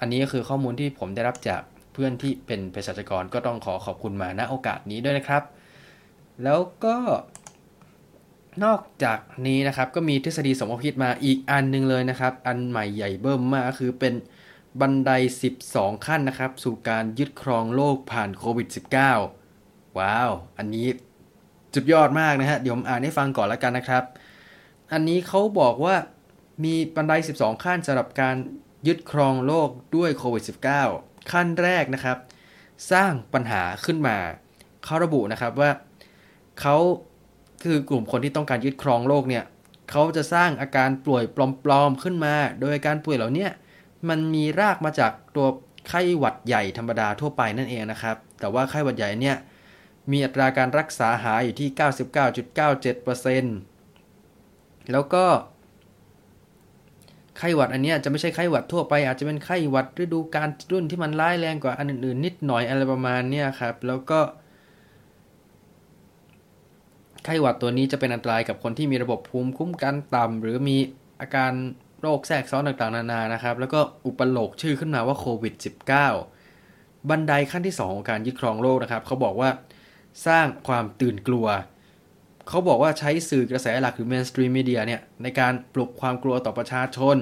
อันนี้ก็คือข้อมูลที่ผมได้รับจากเพื่อนที่เป็นเภสัชกรก็ต้องขอขอบคุณมาณโอกาสนี้ด้วยนะครับ แล้วก็นอกจากนี้นะครับก็มีทฤษฎีสมคบคิดมาอีกอันนึงเลยนะครับ อันใหม่ใหญ่เบิ่มมากคือเป็นบันได 12 ขั้นนะครับ สู่การยึดครองโลกผ่านโควิด -19 ว้าว อันนี้จุดยอดมากนะฮะ เดี๋ยวผมอ่านให้ฟังก่อนแล้วกันนะครับ อันนี้เขาบอกว่ามีบันได 12 ขั้นสำหรับการยึดครองโลกด้วยโควิด -19 ขั้นแรกนะครับ สร้างปัญหาขึ้นมา เขาระบุนะครับว่าเขาคือกลุ่มคนที่ต้องการยึดครองโลกเนี่ยเขาจะสร้างอาการป่วยปลอมๆขึ้นมา โดยการป่วยเหล่านี้มันมีรากมาจากตัวไข้หวัดใหญ่ธรรมดาทั่วไปนั่นเองนะครับ แต่ว่าไข้หวัดใหญ่เนี่ย มีอัตราการรักษาหายอยู่ที่ 99.97%แล้วก็ ไข้หวัดอันนี้จะไม่ใช่ไข้หวัดทั่วไป อาจจะเป็นไข้หวัดฤดูกาลรุ่นที่มันร้ายแรงกว่าอันอื่นๆ นิดหน่อยอะไรประมาณนี้ครับ แล้วก็ ไข้หวัดตัวนี้จะเป็นอันตรายกับคนที่มีระบบภูมิคุ้มกันต่ำหรือมีอาการโรคแทรกซ้อนต่างๆ นานานะครับ แล้วก็อุปโลกชื่อขึ้นมาว่าโควิด -19 บันไดขั้นที่ 2 ของการยึดครองโลกนะครับ เขาบอกว่า สร้างความตื่นกลัว เขาบอกว่าใช้สื่อกระแสหลักหรือ mainstream media เนี่ยในการปลุกความกลัวต่อประชาชน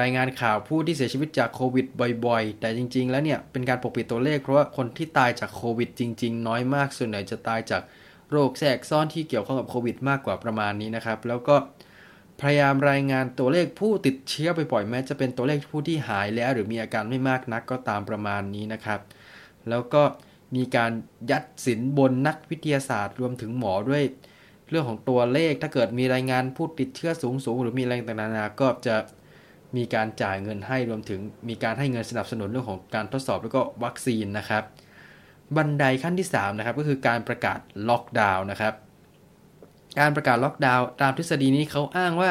รายงานข่าวผู้ที่เสียชีวิตจากโควิดบ่อยๆ แต่จริง ๆ แล้วเนี่ยเป็นการปกปิดตัวเลข เพราะว่าคนที่ตายจากโควิดจริง ๆ น้อยมากส่วนใหญ่จะตายจากโรคแทรกซ้อนที่เกี่ยวข้องกับโควิดมากกว่าประมาณนี้นะครับ แล้วก็พยายามรายงานตัวเลขผู้ติดเชื้อไปปล่อยแม้จะเป็นตัวเลขผู้ที่หายแล้ว หรือมีอาการไม่มากนักก็ตามประมาณนี้นะครับ แล้วก็ มีการยัดสินบนนักวิทยาศาสตร์รวมถึงหมอด้วย เรื่องของตัวเลขถ้าเกิดมีรายงานผู้ติดเชื้อสูงสูงหรือมีอะไรต่างๆนาก็จะมีการจ่ายเงินให้รวมถึงมีการให้เงินสนับสนุนเรื่องของการทดสอบแล้วก็วัคซีนนะครับ บันไดขั้นที่3นะครับก็คือการประกาศล็อกดาวน์นะครับ การประกาศล็อกดาวน์ตามทฤษฎีนี้เขาอ้างว่า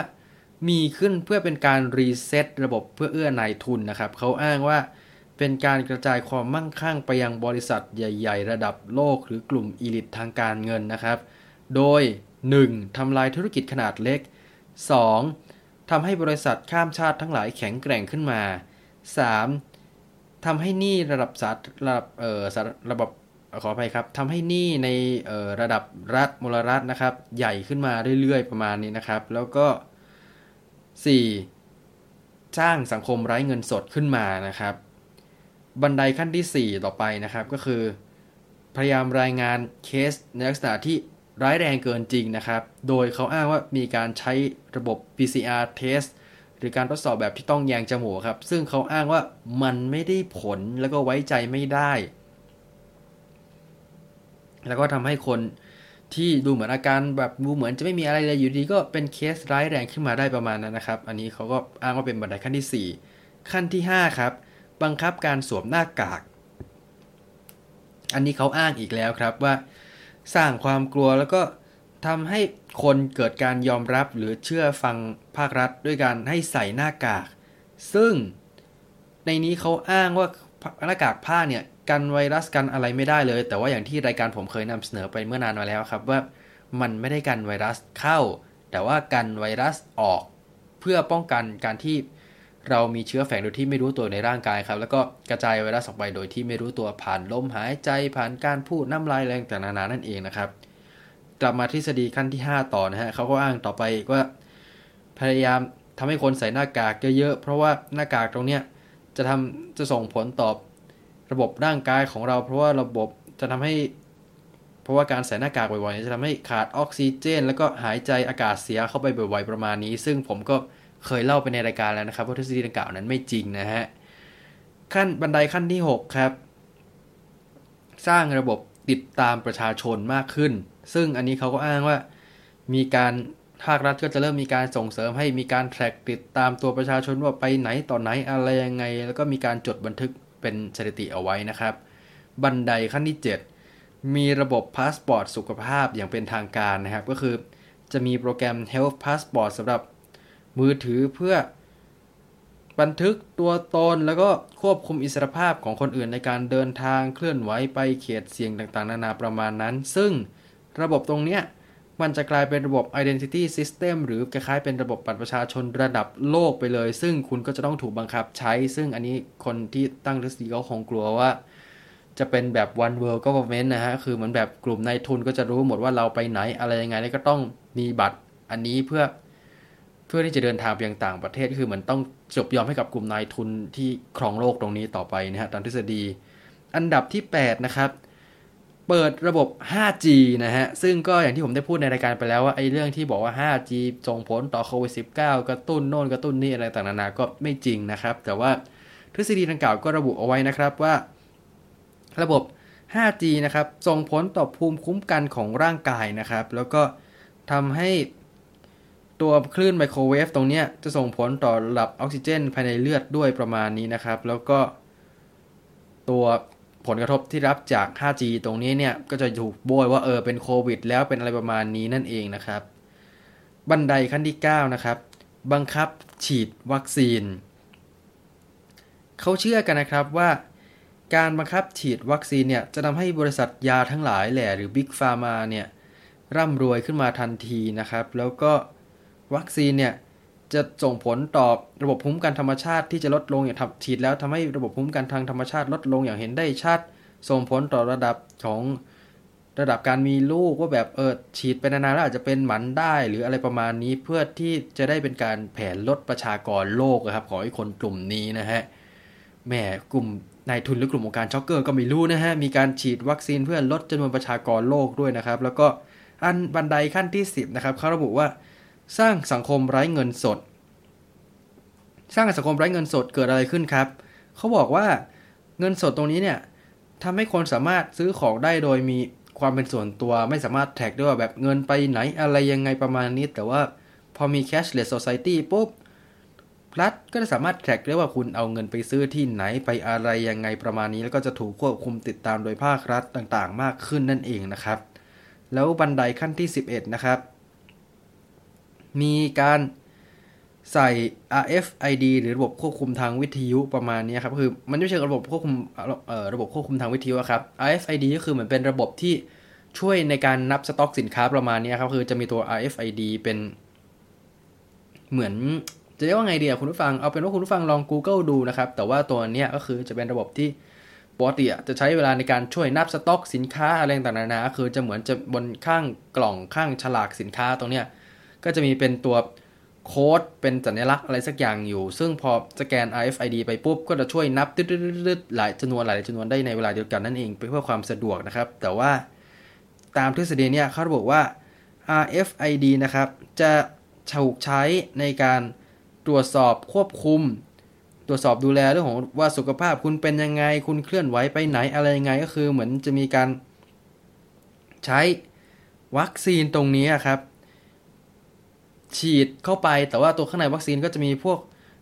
มีขึ้นเพื่อเป็นการรีเซ็ตระบบเพื่อเอื้อนายทุนนะครับเขาอ้างว่า เป็นการกระจายความมั่งคั่งไปยังบริษัทใหญ่ ๆ ระดับโลกหรือกลุ่มอีลิตทางการเงินนะครับ โดย 1. ทำลายธุรกิจขนาดเล็ก 2. ทำให้บริษัทข้ามชาติทั้งหลายแข็งแกร่งขึ้นมา 3. ทำให้หนี้ระดับสาระดับเอ่อระบบขออภัยครับทำให้หนี้ในเอ่อระดับรัฐมลรัฐนะครับ ใหญ่ขึ้นมาเรื่อยๆ ประมาณนี้นะครับ แล้วก็ 4. สร้างสังคมไร้เงินสดขึ้นมานะครับ บันไดขั้นที่ 4 ต่อไปนะครับก็คือ พยายามรายงานเคสในลักษณะที่ร้ายแรงเกินจริงนะครับ โดยเขาอ้างว่ามีการใช้ระบบ PCR test รือการทดสอบแบบที่ต้องแยงจมูกครับ ซึ่งเขาอ้างว่ามันไม่ได้ผลแล้วก็ไว้ใจไม่ได้ แล้วก็ทำให้คนที่ดูเหมือนอาการแบบดูเหมือนจะไม่มีอะไรเลยอยู่ดีก็เป็นเคสร้ายแรงขึ้นมาได้ประมาณนั้นนะครับ อันนี้เขาก็อ้างว่าเป็นบันไดขั้นที่ 4 ขั้นที่ 5 ครับ บังคับการสวมหน้ากาก อันนี้เขาอ้างอีกแล้วครับว่า สร้างความกลัวแล้วก็ทำให้คนเกิดการยอมรับหรือเชื่อฟังภาครัฐด้วยการให้ใส่หน้ากาก ซึ่งในนี้เขาอ้างว่าหน้ากากผ้าเนี่ยกันไวรัสกันอะไรไม่ได้เลย แต่ว่าอย่างที่รายการผมเคยนำเสนอไปเมื่อนานมาแล้วครับว่ามันไม่ได้กันไวรัสเข้า แต่ว่ากันไวรัสออก เพื่อป้องกันการที่ เรามีเชื้อแฝงโดยที่ไม่รู้ตัวในร่างกายครับ แล้วก็กระจายไวรัสออกไปโดยที่ไม่รู้ตัวผ่านลมหายใจผ่านการพูดน้ำลายแรงต่างๆนานานั่นเองนะครับ กลับมาทฤษฎีขั้นที่ 5 ต่อนะฮะเขาก็อ้างต่อไปว่าพยายามทำให้คนใส่หน้ากากเยอะๆเพราะว่าหน้ากากตรงเนี้ยจะทำจะส่งผลต่อระบบร่างกายของเรา เพราะว่าระบบจะทำให้เพราะว่าการใส่หน้ากากบ่อยๆจะทำให้ขาดออกซิเจน แล้วก็หายใจอากาศเสียเข้าไปบ่อยๆประมาณนี้ ซึ่งผมก็ เคยเล่าไปในรายการแล้วนะครับว่าทฤษฎีดังกล่าวนั้นไม่จริงนะฮะขั้นบันไดขั้นที่ 6 ครับ สร้างระบบติดตามประชาชนมากขึ้น ซึ่งอันนี้เขาก็อ้างว่ามีการภาครัฐก็จะเริ่มมีการส่งเสริมให้มีการ track ติดตามตัวประชาชนว่าไปไหนต่อไหนอะไรยังไง แล้วก็มีการจดบันทึกเป็นสถิติเอาไว้นะครับ บันไดขั้นที่ 7 มีระบบพาสปอร์ตสุขภาพอย่างเป็นทางการนะครับ ก็คือจะมีโปรแกรม Health Passport สำหรับ มือถือเพื่อบันทึกตัวตนแล้วก็ควบคุมอิสรภาพของคนอื่นในการเดินทางเคลื่อนไหวไปเขตเสี่ยงต่างๆ นานาประมาณนั้น ซึ่งระบบตรงเนี้ยมันจะกลายเป็นระบบ identity system หรือคล้ายๆเป็นระบบบัตรประชาชนระดับโลกไปเลย ซึ่งคุณก็จะต้องถูกบังคับใช้ ซึ่งอันนี้คนที่ตั้งทฤษฎีเขาคงกลัวว่า จะเป็นแบบ one world government นะฮะ คือเหมือนแบบกลุ่มนายทุนก็จะรู้หมดว่าเราไปไหนอะไรยังไงแล้วก็ต้องมีบัตรอันนี้เพื่อ พื่อที่จะเดินทางไปยังต่างประเทศคือเหมือนต้องจบยอมให้กับกลุ่มนายทุนที่ครองโลกตรงนี้ต่อไปนะฮะตามทฤษฎี อันดับที่ 8 นะครับ เปิดระบบ 5G นะฮะ ซึ่งก็อย่างที่ผมได้พูดในรายการไปแล้วว่าไอ้เรื่องที่บอกว่า 5G ส่งผลต่อโควิด -19 กระตุ้นโน่นกระตุ้นนี่อะไรต่างๆนานาก็ไม่จริงนะครับ แต่ว่าทฤษฎีดังกล่าวก็ระบุเอาไว้นะครับว่า ระบบ 5G นะครับส่งผลต่อภูมิคุ้มกันของร่างกายนะครับ แล้วก็ทำให้ ตัวคลื่นไมโครเวฟตรงนี้จะส่งผลต่อระดับออกซิเจนภายในเลือดด้วยประมาณนี้นะครับ แล้วก็ตัวผลกระทบที่รับจาก 5G ตรงนี้เนี่ยก็จะถูกโบยว่าเออเป็นโควิด แล้วเป็นอะไรประมาณนี้นั่นเองนะครับ บันไดขั้นที่ 9 นะครับ บังคับฉีดวัคซีน เขาเชื่อกันนะครับว่า การบังคับฉีดวัคซีนเนี่ยจะทำให้บริษัทยาทั้งหลายแหละหรือ Big Pharma เนี่ยร่ำรวยขึ้นมาทันทีนะครับ แล้วก็ วัคซีนเนี่ยจะส่งผลต่อระบบภูมิคุ้มกันธรรมชาติที่จะลดลงอย่างฉีดแล้วทำให้ระบบภูมิคุ้มกันทางธรรมชาติลดลงอย่างเห็นได้ชัด ส่งผลต่อระดับของระดับการมีลูกว่าแบบเออฉีดไปนานๆแล้วอาจจะเป็นหมันได้หรืออะไรประมาณนี้เพื่อที่จะได้เป็นการแผนลดประชากรโลกครับของไอ้คนกลุ่มนี้นะฮะแหมกลุ่มนายทุนหรือกลุ่มองค์การช็อกเกอร์ก็ไม่รู้นะฮะมีการฉีดวัคซีนเพื่อลดจำนวนประชากรโลกด้วยนะครับ แล้วก็อันบันไดขั้นที่ 10นะครับเขาระบุว่า สร้างสังคมไร้เงินสด สร้างสังคมไร้เงินสดเกิดอะไรขึ้นครับ เขาบอกว่าเงินสดตรงนี้เนี่ยทำให้คนสามารถซื้อของได้โดยมีความเป็นส่วนตัวไม่สามารถ track ได้ว่าแบบเงินไปไหนอะไรยังไงประมาณนี้ แต่ว่าพอมี cashless society ปุ๊บรัฐก็จะสามารถแท็กได้ว่าคุณเอาเงินไปซื้อที่ไหนไปอะไรยังไงประมาณนี้ แล้วก็จะถูกควบคุมติดตามโดยภาครัฐต่างๆ มากขึ้นนั่นเองนะครับ แล้วบันไดขั้นที่ 11 นะครับ มีการใส่ RFID หรือระบบควบคุมทางวิทยุประมาณนี้ครับคือมันไม่ใช่ระบบควบคุมระบบควบคุมทางวิทยุครับ RFID ก็คือเหมือนเป็นระบบที่ช่วยในการนับสต็อกสินค้าประมาณนี้ครับคือจะมีตัว RFID เป็นเหมือนจะเรียกว่าไงดีอะคุณผู้ฟังเอาเป็นว่าคุณผู้ฟังลอง Google ดูนะครับ แต่ว่าตัวนี้ก็คือจะเป็นระบบที่ปกติจะใช้เวลาในการช่วยนับสต็อกสินค้าอะไรต่างๆนานาคือจะเหมือนจะบนข้างกล่องข้างฉลากสินค้าตรงเนี้ย ก็จะมีเป็นตัวโค้ดเป็นสัญลักษณ์อะไรสักอย่างอยู่ ซึ่งพอสแกน RFID ไปปุ๊บ ก็จะช่วยนับตึ๊ดๆหลายจำนวนหลายจำนวนได้ในเวลาเดียวกันนั่นเองเพื่อความสะดวกนะครับ แต่ว่าตามทฤษฎีเนี่ยเขาบอกว่า RFID นะครับ จะถูกใช้ในการตรวจสอบควบคุม ตรวจสอบดูแลเรื่องของว่าสุขภาพคุณเป็นยังไง คุณเคลื่อนไหวไปไหนอะไรยังไงก็คือเหมือนจะมีการใช้วัคซีนตรงนี้ครับ ฉีดเข้าไปแต่ว่าตัวข้างในวัคซีนก็จะมีพวก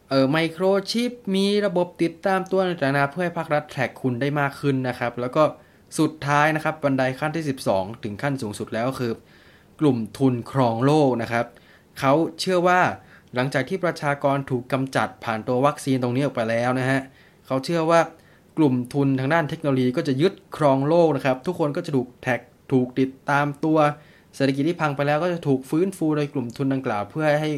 เออไมโครชิปมีระบบติดตามตัวต่างๆเพื่อให้ภาครัฐแทร็กคุณได้มากขึ้นนะครับ แล้วก็สุดท้ายนะครับบันไดขั้นที่ 12 ถึงขั้นสูงสุดแล้วคือกลุ่มทุนครองโลกนะครับเขาเชื่อว่าหลังจากที่ประชากรถูกกำจัดผ่านตัววัคซีนตรงนี้ออกไปแล้วนะฮะเขาเชื่อว่ากลุ่มทุนทางด้านเทคโนโลยีก็จะยึดครองโลกนะครับ ทุกคนก็จะถูกแท็กถูกติดตามตัว เศรษฐกิจที่พังไปแล้วก็จะถูกฟื้นฟูโดยกลุ่มทุนดังกล่าว เพื่อให้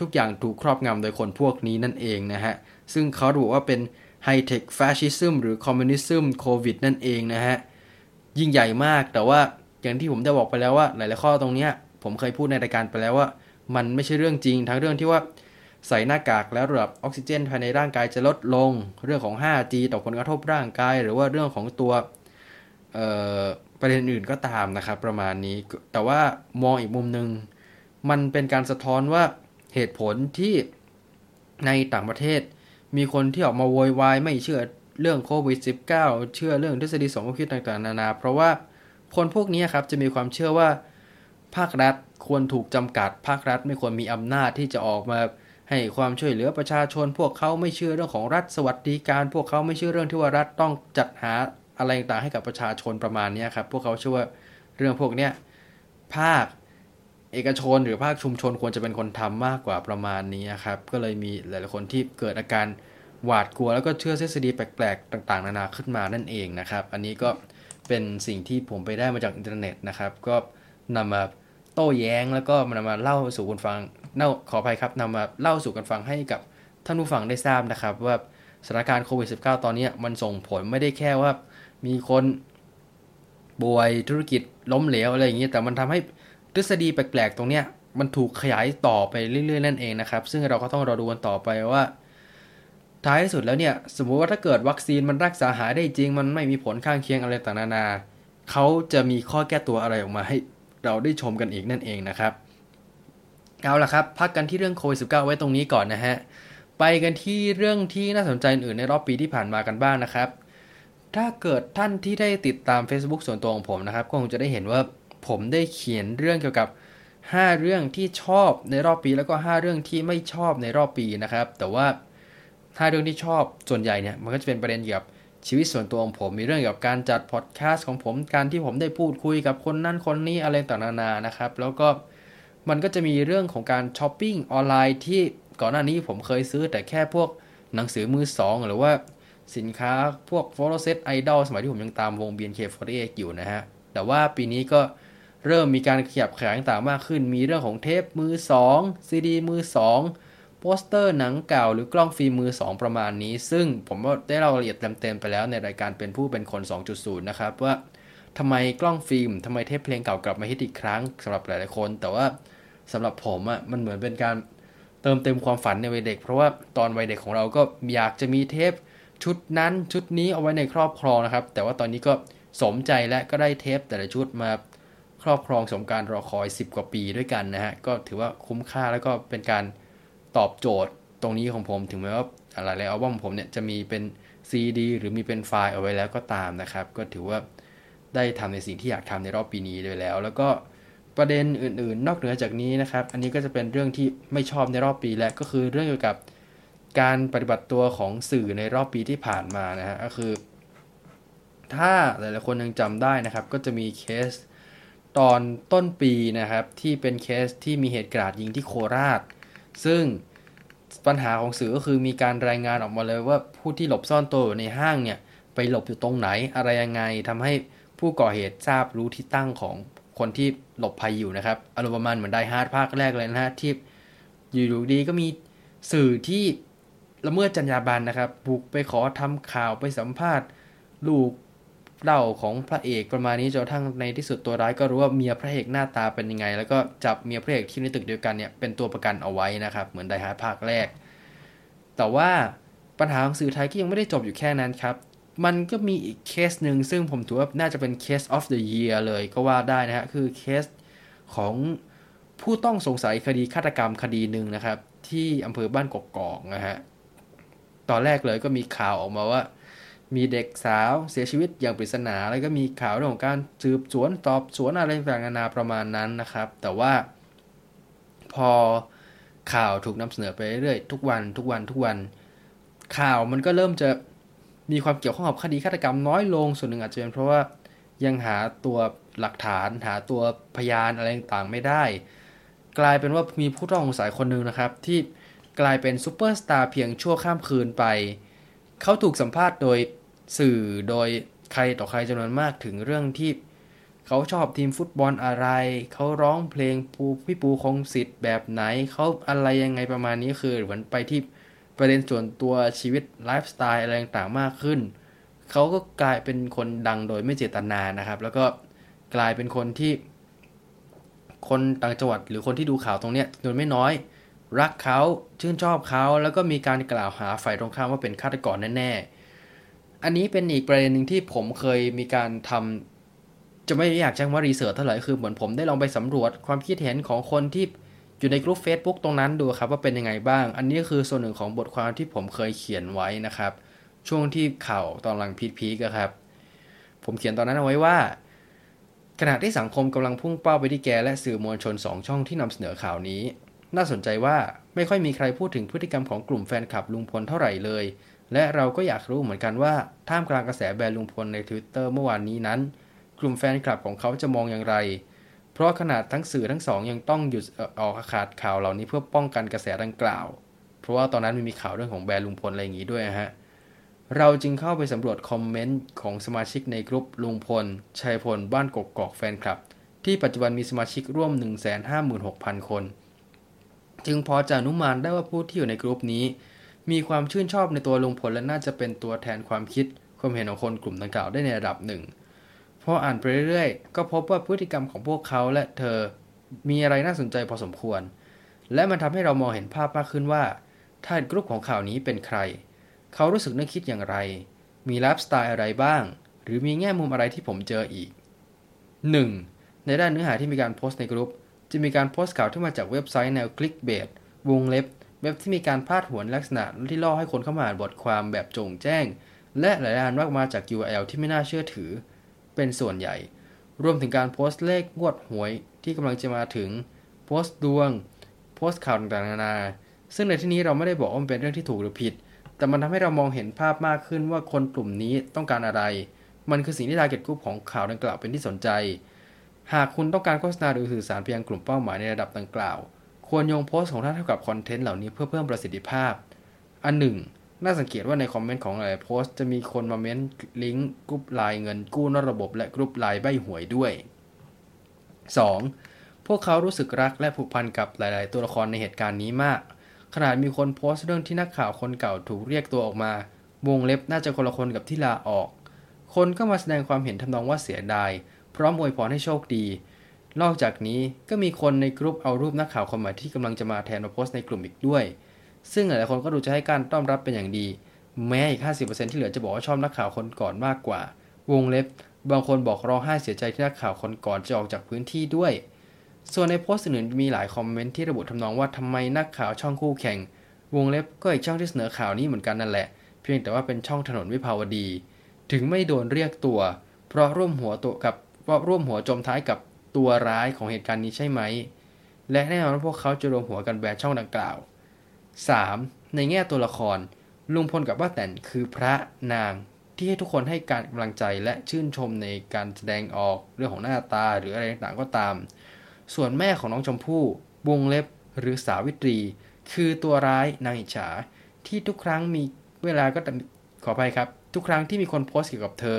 ทุกอย่างถูกครอบงำโดยคนพวกนี้นั่นเองนะฮะ ซึ่งเขาบอกว่าเป็น high-tech fascism หรือ communism โควิดนั่นเองนะฮะ ยิ่งใหญ่มากแต่ว่าอย่างที่ผมได้บอกไปแล้วว่า หลาย ๆ ข้อตรงนี้ผมเคยพูดในรายการไปแล้วว่า มันไม่ใช่เรื่องจริง ทั้งเรื่องที่ว่าใส่หน้ากากแล้วระดับออกซิเจนภายในร่างกายจะลดลง เรื่องของ 5G ต่อผลกระทบร่างกาย หรือว่าเรื่องของตัว ประเด็นอื่นก็ตามนะครับ ประมาณนี้ แต่ว่ามองอีกมุมหนึ่งมันเป็นการสะท้อนว่าเหตุผลที่ในต่างประเทศ มีคนที่ออกมาโวยวายไม่เชื่อเรื่องโควิด -19 เชื่อเรื่องทฤษฎีสมคบคิดต่างๆ นานา เพราะว่าคนพวกนี้ครับจะมีความเชื่อว่า ภาครัฐควรถูกจำกัด ภาครัฐไม่ควรมีอำนาจที่จะออกมาให้ความช่วยเหลือประชาชน พวกเขาไม่เชื่อเรื่องของรัฐสวัสดิการ พวกเขาไม่เชื่อเรื่องที่ว่ารัฐต้องจัดหา อะไรต่างให้กับประชาชนประมาณนี้ครับพวกเขาเชื่อว่าเรื่องพวกเนี้ยภาคเอกชนหรือภาคชุมชนควรจะเป็นคนทำมากกว่าประมาณนี้ครับก็เลยมีหลายๆคนที่เกิดอาการหวาดกลัว แล้วก็เชื่อทฤษฎีแปลกๆ ต่างๆ นานาขึ้นมานั่นเองนะครับ อันนี้ก็เป็นสิ่งที่ผมไปได้มาจากอินเทอร์เน็ตนะครับ ก็นำมาโต้แย้งแล้วก็นำมาเล่าสู่คุณฟังเน่าขออภัยครับนำมาเล่าสู่กันฟังให้กับท่านผู้ฟังได้ทราบนะครับ ว่าสถานการณ์โควิด -19 ตอนนี้มันส่งผลไม่ได้แค่ว่า มีคนป่วยธุรกิจล้มเหลวอะไรอย่างนี้แต่มันทำให้ทฤษฎีแปลกๆ ตรงเนี้ยมันถูกขยายต่อไปเรื่อยๆ นั่นเองนะครับ ซึ่งเราก็ต้องรอดูกันต่อไปว่า ท้ายสุดแล้วเนี่ย สมมุติว่าถ้าเกิดวัคซีนมันรักษาหายได้จริง มันไม่มีผลข้างเคียงอะไรต่างๆนานาเขาจะมีข้อแก้ตัวอะไรออกมาให้เราได้ชมกันอีกนั่นเองนะครับ เอาละครับ พักกันที่เรื่องโควิด -19 ไว้ตรงนี้ก่อนนะฮะ ไปกันที่เรื่องที่น่าสนใจอื่นในรอบปีที่ผ่านมากันบ้างนะครับ ถ้าเกิดท่านที่ได้ติดตาม Facebook ส่วนตัวของผมนะครับ ก็คงจะได้เห็นว่าผมได้เขียนเรื่องเกี่ยวกับ 5 เรื่องที่ชอบในรอบปี แล้วก็ 5 เรื่องที่ไม่ชอบในรอบปีนะครับ แต่ว่า 5 เรื่องที่ชอบส่วนใหญ่เนี่ยมันก็จะเป็นประเด็นเกี่ยวกับชีวิตส่วนตัวของผมมีเรื่องเกี่ยวกับการจัดพอดแคสต์ของผมการที่ผมได้พูดคุยกับคนนั่นคนนี้อะไรต่างๆนานานะครับ แล้วก็มันก็จะมีเรื่องของการช้อปปิ้งออนไลน์ที่ก่อนหน้านี้ผมเคยซื้อแต่แค่พวกหนังสือมือสองหรือว่า สินค้าพวก photoset ไอดอลสมัยที่ผมยังตามวง BNK48 อยู่นะฮะ แต่ว่าปีนี้ก็เริ่มมีการขยับขยายต่างมากขึ้น มีเรื่องของเทปมือ2ซีดีมือ2โปสเตอร์หนังเก่าหรือกล้องฟิล์มมือ 2 ประมาณนี้ ซึ่งผมก็ได้เล่ารายละเอียดเต็มๆไปแล้วในรายการเป็นผู้เป็นคน 2.0 นะครับ ว่าทำไมกล้องฟิล์มทำไมเทปเพลงเก่ากลับมาฮิตอีกครั้งสำหรับหลายๆคน แต่ว่าสำหรับผมอะ่ะมันเหมือนเป็นการเติมเต็มความฝันในวัยเด็ก เพราะว่าตอนวัยเด็กของเราก็อยากจะมีเทป ชุดนั้นชุดนี้เอาไว้ในครอบครองนะครับ แต่ว่าตอนนี้ก็สมใจและก็ได้เทปแต่ละชุดมาครอบครองสมการรอคอย 10 กว่าปีด้วยกันนะฮะ ก็ถือว่าคุ้มค่าแล้วก็เป็นการตอบโจทย์ตรงนี้ของผมถึงแม้ว่าอะไรแล้วอัลบั้มผมเนี่ยจะมีเป็น CD หรือมีเป็นไฟล์เอาไว้แล้วก็ตามนะครับ ก็ถือว่าได้ทำในสิ่งที่อยากทำในรอบปีนี้ด้วยแล้ว แล้วก็ประเด็นอื่นๆ นอกเหนือจากนี้นะครับ อันนี้ก็จะเป็นเรื่องที่ไม่ชอบในรอบปีและก็คือเรื่องเกี่ยวกับ การปฏิบัติตัวของสื่อในรอบปีที่ผ่านมานะฮะก็คือ ถ้าหลายๆคนยังจำได้นะครับ ก็จะมีเคสตอนต้นปีนะครับ ที่เป็นเคสที่มีเหตุการาดยิงที่โคราช ซึ่งปัญหาของสื่อก็คือมีการรายงานออกมาเลยว่าผู้ที่หลบซ่อนตัวในห้างเนี่ย ไปหลบอยู่ตรงไหนอะไรยังไงทำให้ผู้ก่อเหตุทราบรู้ที่ตั้งของคนที่หลบภัยอยู่นะครับอารมณ์ประมาณเหมือน Die Hard ภาคแรกเลยนะฮะที่อยู่ดีก็มีสื่อที่ ละเมิดจรรยาบรรณนะครับ บุกไปขอทำข่าวไปสัมภาษณ์ ลูกเต้าของพระเอกประมาณนี้จนกระทั่งในที่สุดตัวร้ายก็รู้ว่าเมียพระเอกหน้าตาเป็นยังไง แล้วก็จับเมียพระเอกที่ในตึกเดียวกันเนี่ยเป็นตัวประกันเอาไว้นะครับ เหมือน Die Hard ภาคแรก แต่ว่าปัญหาของสื่อไทยก็ยังไม่ได้จบอยู่แค่นั้นครับมันก็มีอีกเคสหนึ่งซึ่งผมถือว่าน่าจะเป็นเคส of the year เลยก็ว่าได้นะฮะ คือเคสของผู้ต้องสงสัยคดีฆาตกรรมคดีหนึ่งนะครับ ที่อำเภอบ้านกกอกนะฮะ ตอนแรกเลยก็มีข่าวออกมาว่า มีเด็กสาวเสียชีวิตอย่างปริศนา แล้วก็มีข่าวเรื่องของการสืบสวนสอบสวนอะไรต่างๆนานาประมาณนั้นนะครับ แต่ว่า พอข่าวถูกนำเสนอไปเรื่อยๆทุกวันทุกวันทุกวัน ข่าวมันก็เริ่มจะมีความเกี่ยวข้องกับคดีฆาตกรรมน้อยลงส่วนหนึ่งอาจจะเป็นเพราะว่ายังหาตัวหลักฐานหาตัวพยานอะไรต่างๆไม่ได้ กลายเป็นว่ามีผู้ต้องสงสัยคนหนึ่งนะครับ ที่ กลายเป็นซูเปอร์สตาร์เพียงชั่วข้ามคืนไป เขาถูกสัมภาษณ์โดยสื่อโดยใครต่อใครจำนวนมากถึงเรื่องที่ เขาชอบทีมฟุตบอลอะไร เขาร้องเพลงปูพี่ปูคงสิทธิ์แบบไหน เขาอะไรยังไงประมาณนี้คือเหมือนไปที่ประเด็นส่วนตัวชีวิตไลฟ์สไตล์อะไรต่างๆมากขึ้น เขาก็กลายเป็นคนดังโดยไม่เจตนานะครับ แล้วก็กลายเป็นคนที่ คนต่างจังหวัดหรือคนที่ดูข่าวตรงเนี้ยจำนวนไม่น้อย รักเขาชื่นชอบเขาแล้วก็มีการกล่าวหาฝ่ายตรงข้ามว่าเป็นฆาตกรแน่ๆ อันนี้เป็นอีกประเด็นหนึ่งที่ผมเคยมีการทำจะไม่อยากแจ้งว่ารีเสิร์ชเท่าไหร่คือเหมือนผมได้ลองไปสำรวจความคิดเห็นของคนที่อยู่ในกลุ่ม Facebook ตรงนั้นดูครับว่าเป็นยังไงบ้าง อันนี้คือส่วนหนึ่งของบทความที่ผมเคยเขียนไว้นะครับ ช่วงที่ข่าวตอนหลังพีคๆครับ ผมเขียนตอนนั้นเอาไว้ว่า ขณะที่สังคมกำลังพุ่งเป้าไปที่แกและสื่อมวลชน 2 ช่องที่นำเสนอข่าวนี้ น่าสนใจว่าไม่ค่อยมีใครพูดถึงพฤติกรรมของกลุ่มแฟนคลับลุงพลเท่าไหร่เลย และเราก็อยากรู้เหมือนกันว่าท่ามกลางกระแสแบนลุงพลใน Twitter เมื่อวานนี้นั้น กลุ่มแฟนคลับของเขาจะมองอย่างไร เพราะขนาดทั้งสื่อทั้งสองยังต้องหยุดออกอากาศข่าวเหล่านี้เพื่อป้องกันกระแสดังกล่าว เพราะว่าตอนนั้นมันมีข่าวเรื่องของแบรนด์ลุงพลอะไรอย่างนี้ด้วยฮะเราจึงเข้าไปสำรวจคอมเมนต์ของสมาชิกในกลุ่มลุงพลชัยพลบ้านกกกอกแฟนคลับ ที่ปัจจุบันมีสมาชิกร่วม 156,000 คน จึงพอจะอนุมานได้ว่าผู้ที่อยู่ในกลุ่มนี้ มีความชื่นชอบในตัวลุงพลและน่าจะเป็นตัวแทนความคิดความเห็นของคนกลุ่มดังกล่าวได้ในระดับหนึ่งพออ่านไปเรื่อยๆ ก็พบว่าพฤติกรรมของพวกเขาและเธอมีอะไรน่าสนใจพอสมควร และมันทำให้เรามองเห็นภาพมากขึ้นว่า target group ของข่าวนี้เป็นใคร เขารู้สึกนึกคิดอย่างไร มีไลฟ์สไตล์อะไรบ้าง หรือมีแง่มุมอะไรที่ผมเจออีก 1. ในด้านเนื้อหาที่มีการโพสต์ในกลุ่ม จะมีการโพสต์ข่าวที่มาจากเว็บไซต์แนวคลิกเบสวงเล็บ เว็บที่มีการพาดหัวลักษณะที่ล่อให้คนเข้ามาอ่านบทความแบบจงแจ้ง และหลายอันมากมาจาก URL ที่ไม่น่าเชื่อถือ เป็นส่วนใหญ่ รวมถึงการโพสต์เลขงวดหวยที่กำลังจะมาถึง โพสต์ดวง โพสต์ข่าวต่างๆนานา ซึ่งในที่นี้เราไม่ได้บอกว่ามันเป็นเรื่องที่ถูกหรือผิด แต่มันทำให้เรามองเห็นภาพมากขึ้นว่าคนกลุ่มนี้ต้องการอะไร มันคือสิ่งที่ target กลุ่มของข่าวดังกล่าวเป็นที่สนใจ หากคุณต้องการโฆษณาหรือสื่อสารไปยังกลุ่มเป้าหมายในระดับดังกล่าว ควรโยงโพสต์ของท่านเข้ากับ content เหล่านี้เพื่อเพิ่มประสิทธิภาพ อันหนึ่ง น่าสังเกตว่าในคอมเมนต์ของหลายโพสต์จะมีคนมาเม้นลิงก์กรุ๊ปไลน์เงินกู้นอกระบบและกรุ๊ปไลน์ใบหวยด้วย 2. พวกเขารู้สึกรักและผูกพันกับหลาย ๆ ตัวละครในเหตุการณ์นี้มาก ขนาดมีคนโพสต์เรื่องที่นักข่าวคนเก่าถูกเรียกตัวออกมา วงเล็บน่าจะคนละคนกับที่ลาออก คนก็มาแสดงความเห็นทำนองว่าเสียดาย พร้อมอวยพรให้โชคดี นอกจากนี้ก็มีคนในกลุ่มเอารูปนักข่าวคนใหม่ที่กำลังจะมาแทนมาโพสต์ในกลุ่มอีกด้วย ซึ่งหลายคนก็ดูจะให้การต้อนรับเป็นอย่างดี แม้อีก 50%ที่เหลือจะบอกว่าชอบนักข่าวคนก่อนมากกว่า วงเล็บบางคนบอกร้องไห้เสียใจที่นักข่าวคนก่อนจะออกจากพื้นที่ด้วย ส่วนในโพสต์อื่นมีหลายคอมเมนต์ที่ระบุทำนองว่าทำไมนักข่าวช่องคู่แข่ง วงเล็บก็อีกช่องที่เสนอข่าวนี้เหมือนกันนั่นแหละ เพียงแต่ว่าเป็นช่องถนนวิภาวดี ถึงไม่โดนเรียกตัว เพราะร่วมหัวโตกับ เพราะร่วมหัวจมท้ายกับตัวร้ายของเหตุการณ์นี้ใช่ไหม และแน่นอนว่าพวกเขาจะรวมหัวกันแบนช่องดังกล่าว 3. ในแง่ตัวละคร ลุงพลกับป้าแตนคือพระนางที่ให้ทุกคนให้การกำลังใจและชื่นชมในการแสดงออกเรื่องของหน้าตาหรืออะไรต่างๆก็ตาม ส่วนแม่ของน้องชมพู่วงเล็บหรือสาวิตรี คือตัวร้ายนางอิจฉาที่ทุกครั้งมีเวลาก็ขออภัยครับ ทุกครั้งที่มีคนโพสต์เกี่ยวกับเธอ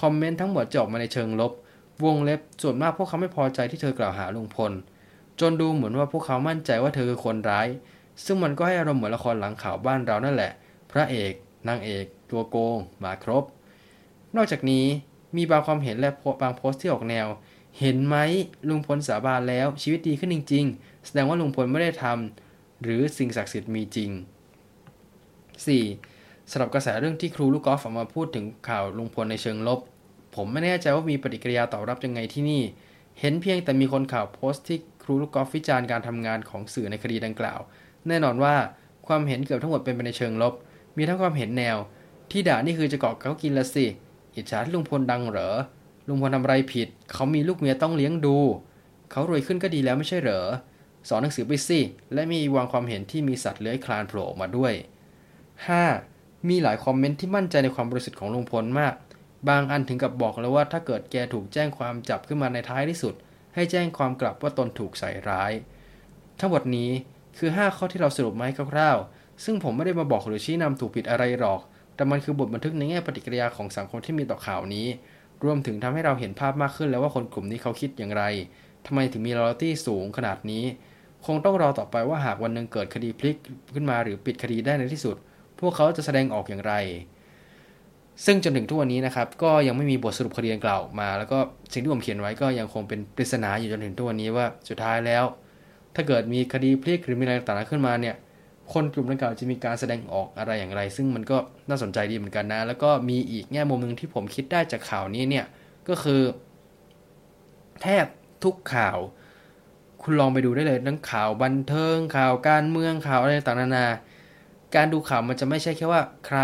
คอมเมนต์ทั้งหมดจะออกมาในเชิงลบ วงเล็บส่วนมากพวกเขาไม่พอใจที่เธอกล่าวหาลุงพล จนดูเหมือนว่าพวกเขามั่นใจว่าเธอคือคนร้าย ซึ่งมันก็ให้อารมณ์เหมือนละครหลังข่าวบ้านเรานั่นแหละ พระเอกนางเอก ตัวโกงมาครบ นอกจากนี้มีบางความเห็นและบางโพสต์ที่ออกแนว เห็นไหมลุงพลสาบานแล้วชีวิตดีขึ้นจริง ๆ แสดงว่าลุงพลไม่ได้ทำหรือสิ่งศักดิ์สิทธิ์มีจริง 4. สำหรับกระแสเรื่องที่ครูลูกกอล์ฟออกมาพูดถึงข่าวลุงพลในเชิงลบ ผมไม่แน่ใจว่ามีปฏิกิริยาตอบรับยังไงที่นี่ เห็นเพียงแต่มีคนข่าวโพสต์ที่ครูลูกกอล์ฟวิจารณ์การทำงานของสื่อในคดีดังกล่าว แน่นอนว่าความเห็นเกือบทั้งหมดเป็นไปในเชิงลบ มีทั้งความเห็นแนว ที่ด่านี่คือจะเกาะเขากินละสิ อิจฉาที่ลุงพลดังเหรอ ลุงพลทำไรผิด เขามีลูกเมียต้องเลี้ยงดู เขารวยขึ้นก็ดีแล้วไม่ใช่เหรอ สอนหนังสือไปสิ และมีวางความเห็นที่มีสัตว์เลื้อยคลานโผล่ออกมาด้วย 5. มีหลายคอมเมนต์ที่มั่นใจในความบริสุทธิ์ของลุงพลมาก บางอันถึงกับบอกเลยว่าถ้าเกิดแกถูกแจ้งความจับขึ้นมาในท้ายที่สุด ให้แจ้งความกลับว่าตนถูกใส่ร้าย ทั้งหมดนี้คือ 5 ข้อที่เราสรุปมาให้คร่าวๆ ซึ่งผมไม่ได้มาบอกหรือชี้นำถูกผิดอะไรหรอก แต่มันคือบทบันทึกในแง่ปฏิกิริยาของสังคมที่มีต่อข่าวนี้ รวมถึงทำให้เราเห็นภาพมากขึ้นแล้วว่าคนกลุ่มนี้เขาคิดอย่างไรทำไมถึงมีรอยัลตี้สูงขนาดนี้ คงต้องรอต่อไปว่าหากวันหนึ่งเกิดคดีพลิกขึ้นมาหรือปิดคดีได้ในที่สุด พวกเขาจะแสดงออกอย่างไร ซึ่งจนถึงทุกวันนี้นะครับก็ยังไม่มีบทสรุปคดีดังกล่าวมา แล้วก็สิ่งที่ผมเขียนไว้ก็ยังคงเป็นปริศนาอยู่จนถึงทุกวันนี้ว่าสุดท้ายแล้ว ถ้าเกิดมีคดีพลิกหรือมีอะไรต่างๆขึ้นมาเนี่ยคนกลุ่มดังกล่าวจะมีการแสดงออกอะไรอย่างไร ซึ่งมันก็น่าสนใจดีเหมือนกันนะ แล้วก็มีอีกแง่มุมหนึ่งที่ผมคิดได้จากข่าวนี้เนี่ยก็คือ แทบทุกข่าว คุณลองไปดูได้เลยทั้งข่าวบันเทิงข่าวการเมืองข่าวอะไรต่างๆนานา การดูข่าวมันจะไม่ใช่แค่ว่าใคร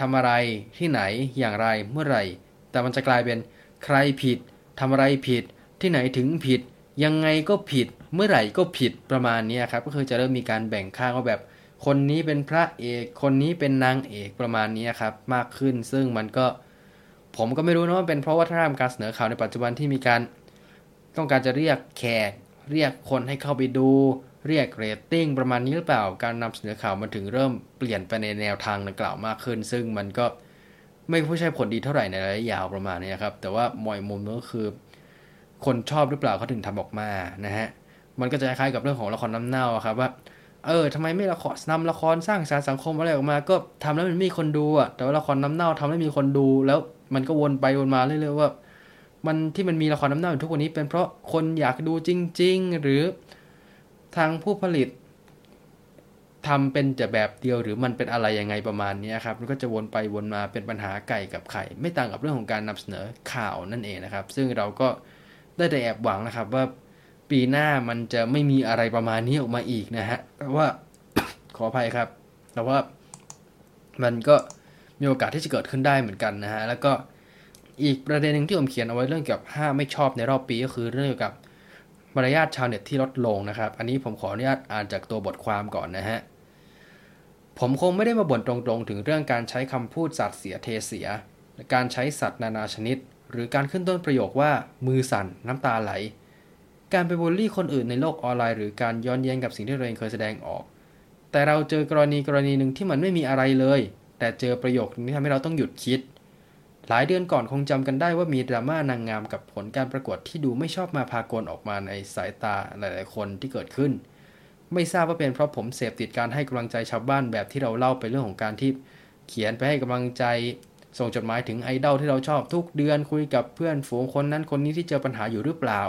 ทำอะไรที่ไหนอย่างไรเมื่อไหร่ แต่มันจะกลายเป็นใครผิดทำอะไรผิด ที่ไหนถึงผิด ยังไงก็ผิด เมื่อไหร่ก็ผิดประมาณนี้ครับก็คือจะเริ่มมีการแบ่งข้างว่าแบบ คนนี้เป็นพระเอก คนนี้เป็นนางเอกประมาณนี้ครับมากขึ้นซึ่งมันก็ ผมก็ไม่รู้นะว่าเป็นเพราะวัฒนธรรมการเสนอข่าวในปัจจุบันที่มีการ ต้องการจะเรียกแขกเรียกคนให้เข้าไปดู เรียกเรตติ้งประมาณนี้หรือเปล่า การนำเสนอข่าวมันถึงเริ่มเปลี่ยนไปในแนวทางดังกล่าวมากขึ้น ซึ่งมันก็ไม่ผู้ใช่ผลดีเท่าไหร่ในระยะยาวประมาณนี้ครับ แต่ว่ามอยมุมก็คือ คนชอบหรือเปล่าเขาถึงทำออกมานะฮะ มันก็จะคล้ายกับเรื่องของละครน้ำเน่าครับว่า เออทำไมไม่ละครนำละครสร้างสารสังคมอะไรออกมา ก็ทำแล้วมันไม่มีคนดูอะ แต่ว่าละครน้ำเน่าทำให้มีคนดู แล้วมันก็วนไปวนมาเรื่อยๆว่า มันที่มันมีละครน้ำเน่าอยู่ทุกวันนี้เป็นเพราะคนอยากดูจริง ๆ หรือ ทางผู้ผลิตทำเป็นแต่แบบเดียวหรือมันเป็นอะไรยังไงประมาณนี้ครับมันก็จะวนไปวนมาเป็นปัญหาไก่กับไข่ ไม่ต่างกับเรื่องของการนำเสนอข่าวนั่นเองนะครับ ซึ่งเราก็ได้แต่แอบหวังนะครับว่าปีหน้ามันจะไม่มีอะไรประมาณนี้ออกมาอีกนะฮะแต่ว่าขออภัยครับ แต่ว่ามันก็มีโอกาสที่จะเกิดขึ้นได้เหมือนกันนะฮะแล้วก็อีกประเด็นหนึ่งที่ผมเขียนเอาไว้เรื่องเกี่ยวกับห้าไม่ชอบในรอบปีก็คือเรื่องเกี่ยวกับ มารยาทชาวเน็ตที่ลดลงนะครับ อันนี้ผมขออนุญาตอ่านจากตัวบทความก่อนนะฮะ ผมคงไม่ได้มาบ่นตรงๆ ถึงเรื่องการใช้คำพูดสัตว์เสียเทเสีย การใช้สัตว์นานาชนิด หรือการขึ้นต้นประโยคว่ามือสั่นน้ำตาไหล การไปบูลลี่คนอื่นในโลกออนไลน์ หรือการย้อนแย้งกับสิ่งที่เราเองเคยแสดงออก แต่เราเจอกรณีกรณีหนึ่งที่มันไม่มีอะไรเลย แต่เจอประโยคนี้ทำให้เราต้องหยุดคิด หลายเดือนก่อนคงจำกันได้ว่ามีดราม่านางงามกับผลการประกวดที่ดูไม่ชอบมาพากลออกมาในสายตาหลายๆ คนที่เกิดขึ้น ไม่ทราบว่าเป็นเพราะผมเสพติดการให้กำลังใจชาวบ้านแบบที่เราเล่าไปเรื่องของการที่เขียนไปให้กำลังใจ ส่งจดหมายถึงไอดอลที่เราชอบทุกเดือนคุยกับเพื่อนฝูงคนนั้นคนนี้ที่เจอปัญหาอยู่หรือเปล่า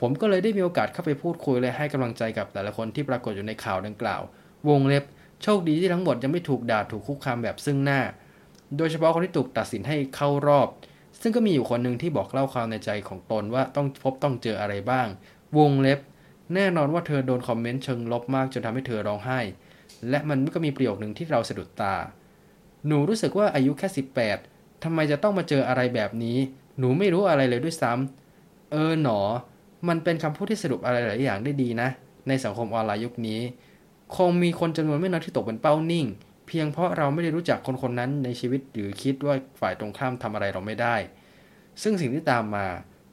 ผมก็เลยได้มีโอกาสเข้าไปพูดคุยเลยให้กำลังใจกับแต่ละคนที่ปรากฏอยู่ในข่าวดังกล่าว วงเล็บ โชคดีที่ทั้งหมดยังไม่ถูกด่าถูกคุกคามแบบซึ่งหน้า โดยเฉพาะคนที่ถูกตัดสินให้เข้ารอบ ซึ่งก็มีอยู่คนหนึ่งที่บอกเล่าความในใจของตนว่าต้องพบต้องเจออะไรบ้าง วงเล็บ แน่นอนว่าเธอโดนคอมเมนต์เชิงลบมากจนทำให้เธอร้องไห้ และมันก็มีประโยคหนึ่งที่เราสะดุดตา หนูรู้สึกว่าอายุแค่ 18ทำไมจะต้องมาเจออะไรแบบนี้ หนูไม่รู้อะไรเลยด้วยซ้ำเออหนอ มันเป็นคำพูดที่สรุปอะไรหลายอย่างได้ดีนะ ในสังคมออนไลน์ยุคนี้ คงมีคนจำนวนไม่น้อยที่ตกเป็นเป้านิ่ง เพียงเพราะเราไม่ได้รู้จักคนคนนั้นในชีวิตหรือคิดว่าฝ่ายตรงข้ามทำอะไรเราไม่ได้ ซึ่งสิ่งที่ตามมา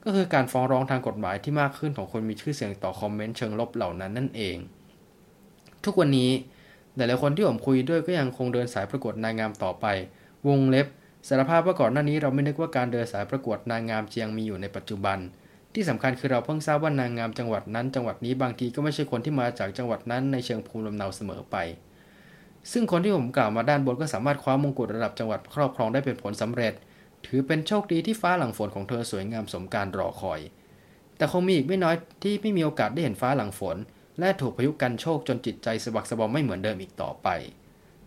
ก็คือการฟ้องร้องทางกฎหมายที่มากขึ้นของคนมีชื่อเสียงต่อคอมเมนต์เชิงลบเหล่านั้นนั่นเอง ทุกวันนี้แต่ละคนที่ผมคุยด้วยก็ยังคงเดินสายประกวดนางงามต่อไป วงเล็บสารภาพว่าก่อนหน้านี้เราไม่นึกว่าการเดินสายประกวดนางงามจียงมีอยู่ในปัจจุบัน ที่สำคัญคือเราเพิ่งทราบว่านางงามจังหวัดนั้น จังหวัดนี้บางทีก็ไม่ใช่คนที่มาจากจังหวัดนั้นในเชิงภูมิลำเนาเสมอไป ซึ่งคนที่ผมกล่าวมาด้านบนก็สามารถคว้ามงกุฎระดับจังหวัดครอบครองได้เป็นผลสำเร็จ ถือเป็นโชคดีที่ฟ้าหลังฝนของเธอสวยงามสมการรอคอย แต่คงมีอีกไม่น้อยที่ไม่มีโอกาสได้เห็นฟ้าหลังฝน และถูกพายุกันโชคจนจิตใจสบักสบอมไม่เหมือนเดิมอีกต่อไป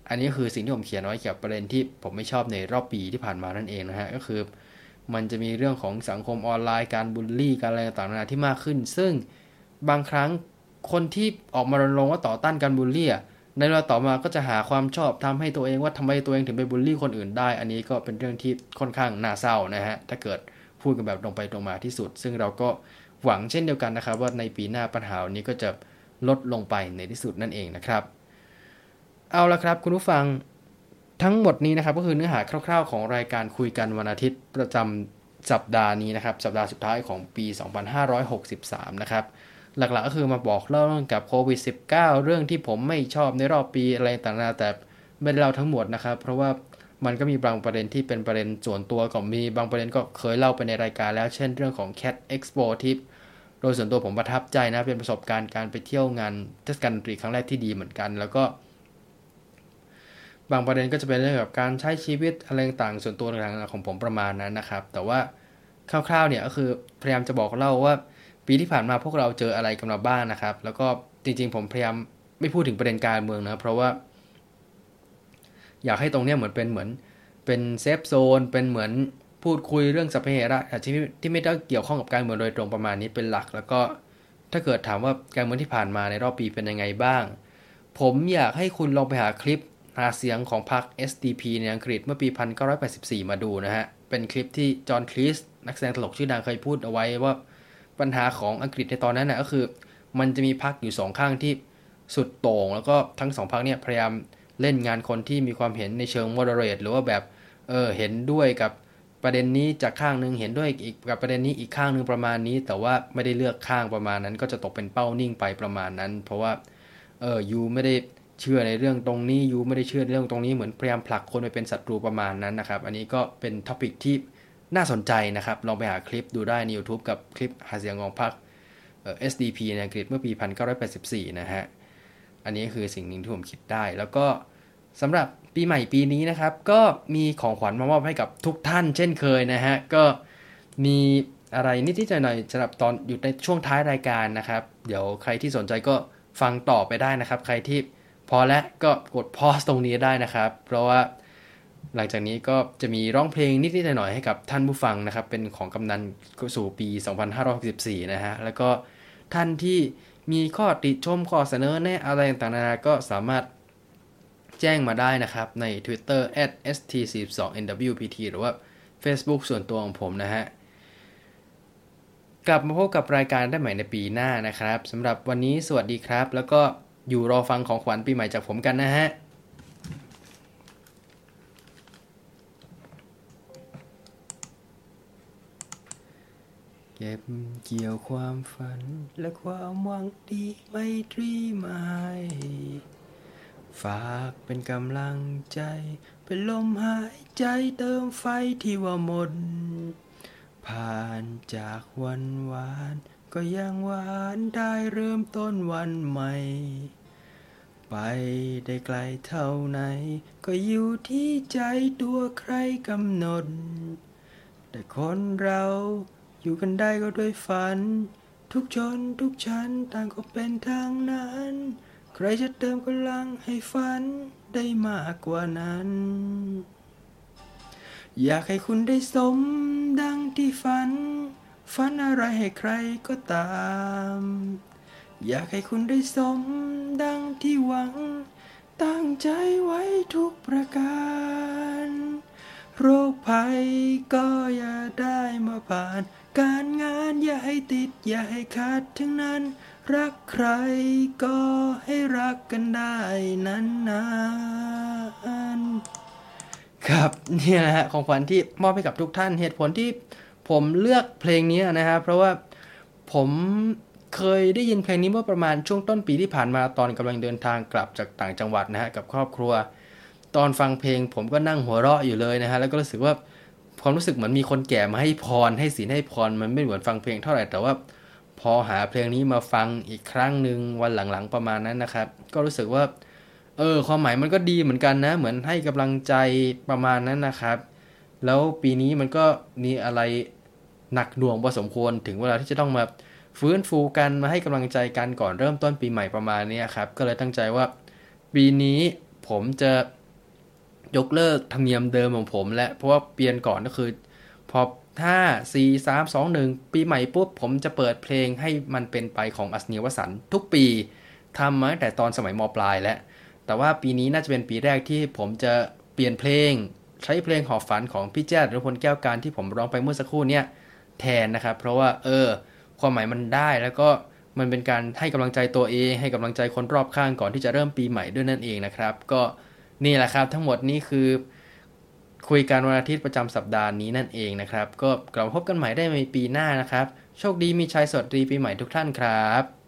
อันนี้คือสิ่งที่ผมเขียนไว้เกี่ยวกับประเด็นที่ผมไม่ชอบในรอบปีที่ผ่านมานั่นเองนะฮะก็คือ มันจะมีเรื่องของสังคมออนไลน์การบูลลี่การอะไรต่างๆที่มากขึ้น ซึ่งบางครั้งคนที่ออกมารณรงค์ว่าต่อต้านการบูลลี่ ในเวลาต่อมาก็จะหาความชอบทำให้ตัวเองว่าทำไมตัวเองถึงไปบูลลี่คนอื่นได้ อันนี้ก็เป็นเรื่องที่ค่อนข้างน่าเศร้านะฮะ ถ้าเกิดพูดกันแบบตรงไปตรงมาที่สุด ซึ่งเราก็หวังเช่นเดียวกันนะครับ ว่าในปีหน้าปัญหานี้ก็จะลดลงไปในที่สุดนั่นเองนะครับ เอาละครับคุณผู้ฟังทั้งหมดนี้นะครับก็คือเนื้อหาคร่าวๆ ของรายการคุยกันวันอาทิตย์ประจำสัปดาห์นี้นะครับ สัปดาห์สุดท้ายของปี 2563 นะครับ หลักๆก็คือมาบอกเล่าเรื่องกับโควิด -19 เรื่องที่ผมไม่ชอบในรอบปีอะไรต่างๆแต่ไม่ได้เล่าทั้งหมดนะครับ เพราะว่ามันก็มีบางประเด็นที่เป็นประเด็นส่วนตัวก็มีบางประเด็นก็เคยเล่าไปในรายการแล้ว เช่นเรื่องของ Cat Expo ที่โดยส่วนตัวผมประทับใจนะ เป็นประสบการณ์การไปเที่ยวงานเทศกาลดนตรีครั้งแรกที่ดีเหมือนกัน แล้วก็ บางประเด็นก็จะเป็นเรื่องกับการใช้ชีวิตอะไรต่างๆส่วนตัวต่างๆของผมประมาณนั้นนะครับ แต่ว่าคร่าวๆเนี่ยก็คือพยายามจะบอกเล่าว่า ปีที่ผ่านมาพวกเราเจออะไรกันมาบ้างนะครับ แล้วก็จริงๆ ผมพยายามไม่พูดถึงประเด็นการเมืองนะเพราะว่า อยากให้ตรงเนี้ยเหมือนเป็นเหมือนเป็นเซฟโซนเป็นเหมือนพูดคุยเรื่องสัพเพเหระที่ที่ไม่ได้เกี่ยวข้องกับการเมืองโดยตรงประมาณนี้เป็นหลัก แล้วก็ถ้าเกิดถามว่าการเมืองที่ผ่านมาในรอบปีเป็นยังไงบ้าง ผมอยากให้คุณลองไปหาคลิปหาเสียงของพรรค SDP ในอังกฤษเมื่อปี 1984 มาดูนะฮะ เป็นคลิปที่จอห์นคลีสนักแสดงตลกชื่อดังเคยพูดเอาไว้ว่า ปัญหาของอังกฤษในตอนนั้นนะก็คือ มันจะมีพรรคอยู่สองข้างที่สุดโต่ง แล้วก็ทั้งสองพรรคเนี่ยพยายามเล่นงานคนที่มีความเห็นในเชิง moderate หรือว่าแบบเออเห็นด้วยกับประเด็นนี้จากข้างหนึ่งเห็นด้วยอีกกับประเด็นนี้อีกข้างหนึ่งประมาณนี้ แต่ว่าไม่ได้เลือกข้างประมาณนั้น ก็จะตกเป็นเป้านิ่งไปประมาณนั้น เพราะว่าเออ you ไม่ได้เชื่อในเรื่องตรงนี้ you ไม่ได้เชื่อในเรื่องตรงนี้เหมือนพยายามผลักคนไปเป็นศัตรูประมาณนั้นนะครับ อันนี้ก็เป็น topic ที่ น่าสนใจนะครับ ลองไปหาคลิปดูได้ใน YouTube กับคลิปหาเสียงของพรรคเอ่อ SDP ในอังกฤษเมื่อปี 1984 นะฮะ อันนี้คือสิ่งหนึ่งที่ผมคิดได้ แล้วก็สำหรับปีใหม่ปีนี้นะครับ ก็มีของขวัญมามอบให้กับทุกท่านเช่นเคยนะฮะ ก็มีอะไรนิดๆหน่อยๆสำหรับตอนอยู่ในช่วงท้ายรายการนะครับ เดี๋ยวใครที่สนใจก็ฟังต่อไปได้นะครับ ใครที่พอแล้วก็กดพอสตรงนี้ได้นะครับ เพราะว่า หลังจากนี้ก็จะมีร้องเพลงนิดๆหน่อยๆให้กับท่านผู้ฟังนะครับ เป็นของกำนันสู่ปี 2564 นะฮะ แล้วก็ท่านที่มีข้อติชมข้อเสนอแนะอะไรต่างๆนานาก็สามารถแจ้งมาได้นะครับ ใน Twitter @st42nwpt หรือว่า Facebook ส่วนตัวของผมนะฮะ กลับมาพบกับรายการได้ใหม่ในปีหน้านะครับสำหรับวันนี้สวัสดีครับ แล้วก็อยู่รอฟังของขวัญปีใหม่จากผมกันนะฮะ เก็บเกี่ยวความฝันและความหวังดีไม่ตรีไม้ฝากเป็นกำลังใจ เป็นลมหายใจเติมไฟที่ว่าหมด ผ่านจากวันหวาน ก็ยังหวานได้เริ่มต้นวันใหม่ ไปได้ไกลเท่าไหน ก็อยู่ที่ใจตัวใครกำหนด แต่คนเรา อยู่กันได้ก็ด้วยฝัน ทุกชนทุกชั้นต่างก็เป็นทางนั้น ใครจะเติมกำลังให้ฝันได้มากกว่านั้น อยากให้คุณได้สมดังที่ฝัน ฝันอะไรให้ใครก็ตาม อยากให้คุณได้สมดังที่หวัง ตั้งใจไว้ทุกประการ โรคภัยก็อย่าได้มาผ่าน การงานอย่าให้ติดอย่าให้ขาดทั้งนั้น รักใครก็ให้รักกันได้นานครับเนี่ยนะฮะของขวัญที่มอบให้กับทุกท่านเหตุผลที่ผมเลือกเพลงนี้นะครับเพราะว่าผมเคยได้ยินเพลงนี้เมื่อประมาณช่วงต้นปีที่ผ่านมาตอนกำลังเดินทางกลับจากต่างจังหวัดนะฮะกับครอบครัว ตอนฟังเพลงผมก็นั่งหัวเราะอยู่เลยนะฮะแล้วก็รู้สึกว่า ความรู้สึกเหมือนมีคนแก่มาให้พรให้ศีลให้พรมันไม่เหมือนฟังเพลงเท่าไหร่แต่ว่าพอหาเพลงนี้มาฟังอีกครั้งหนึ่งวันหลังๆประมาณนั้นนะครับ ก็รู้สึกว่า เออ ความหมายมันก็ดีเหมือนกันนะ เหมือนให้กำลังใจประมาณนั้นนะครับ แล้วปีนี้มันก็มีอะไรหนักหน่วงพอสมควรถึงเวลาที่จะต้องมาฟื้นฟูกันมาให้กำลังใจกันก่อนเริ่มต้นปีใหม่ประมาณนี้ครับ ก็เลยตั้งใจว่า ปีนี้ผมจะ ยกเลิกธรรมเนียมเดิมของผม และเพราะว่าเปลี่ยนก่อนก็คือ พอ5 4 3 2 1ปีใหม่ปุ๊บ ผมจะเปิดเพลงให้มันเป็นไปของอัศนีวสันทุกปีทำมาตั้งแต่ตอนสมัยมปลายแล้ว แต่ว่าปีนี้น่าจะเป็นปีแรกที่ผมจะเปลี่ยนเพลง ใช้เพลงหอบฝันของพี่แจ๊ดหรือพลแก้วการที่ผมร้องไปเมื่อสักครู่เนี่ยแทนนะครับ เพราะว่าเออ ความหมายมันได้แล้วก็มันเป็นการให้กำลังใจตัวเอง ให้กำลังใจคนรอบข้างก่อนที่จะเริ่มปีใหม่ด้วยนั่นเองนะครับ ก็ นี่แหละครับ ทั้งหมดนี้คือ คุยการวันอาทิตย์ประจำสัปดาห์นี้นั่นเองนะครับ ก็กลับพบกันใหม่ได้ในปีหน้านะครับ โชคดีมีชัยสวัสดีปีใหม่ทุกท่านครับ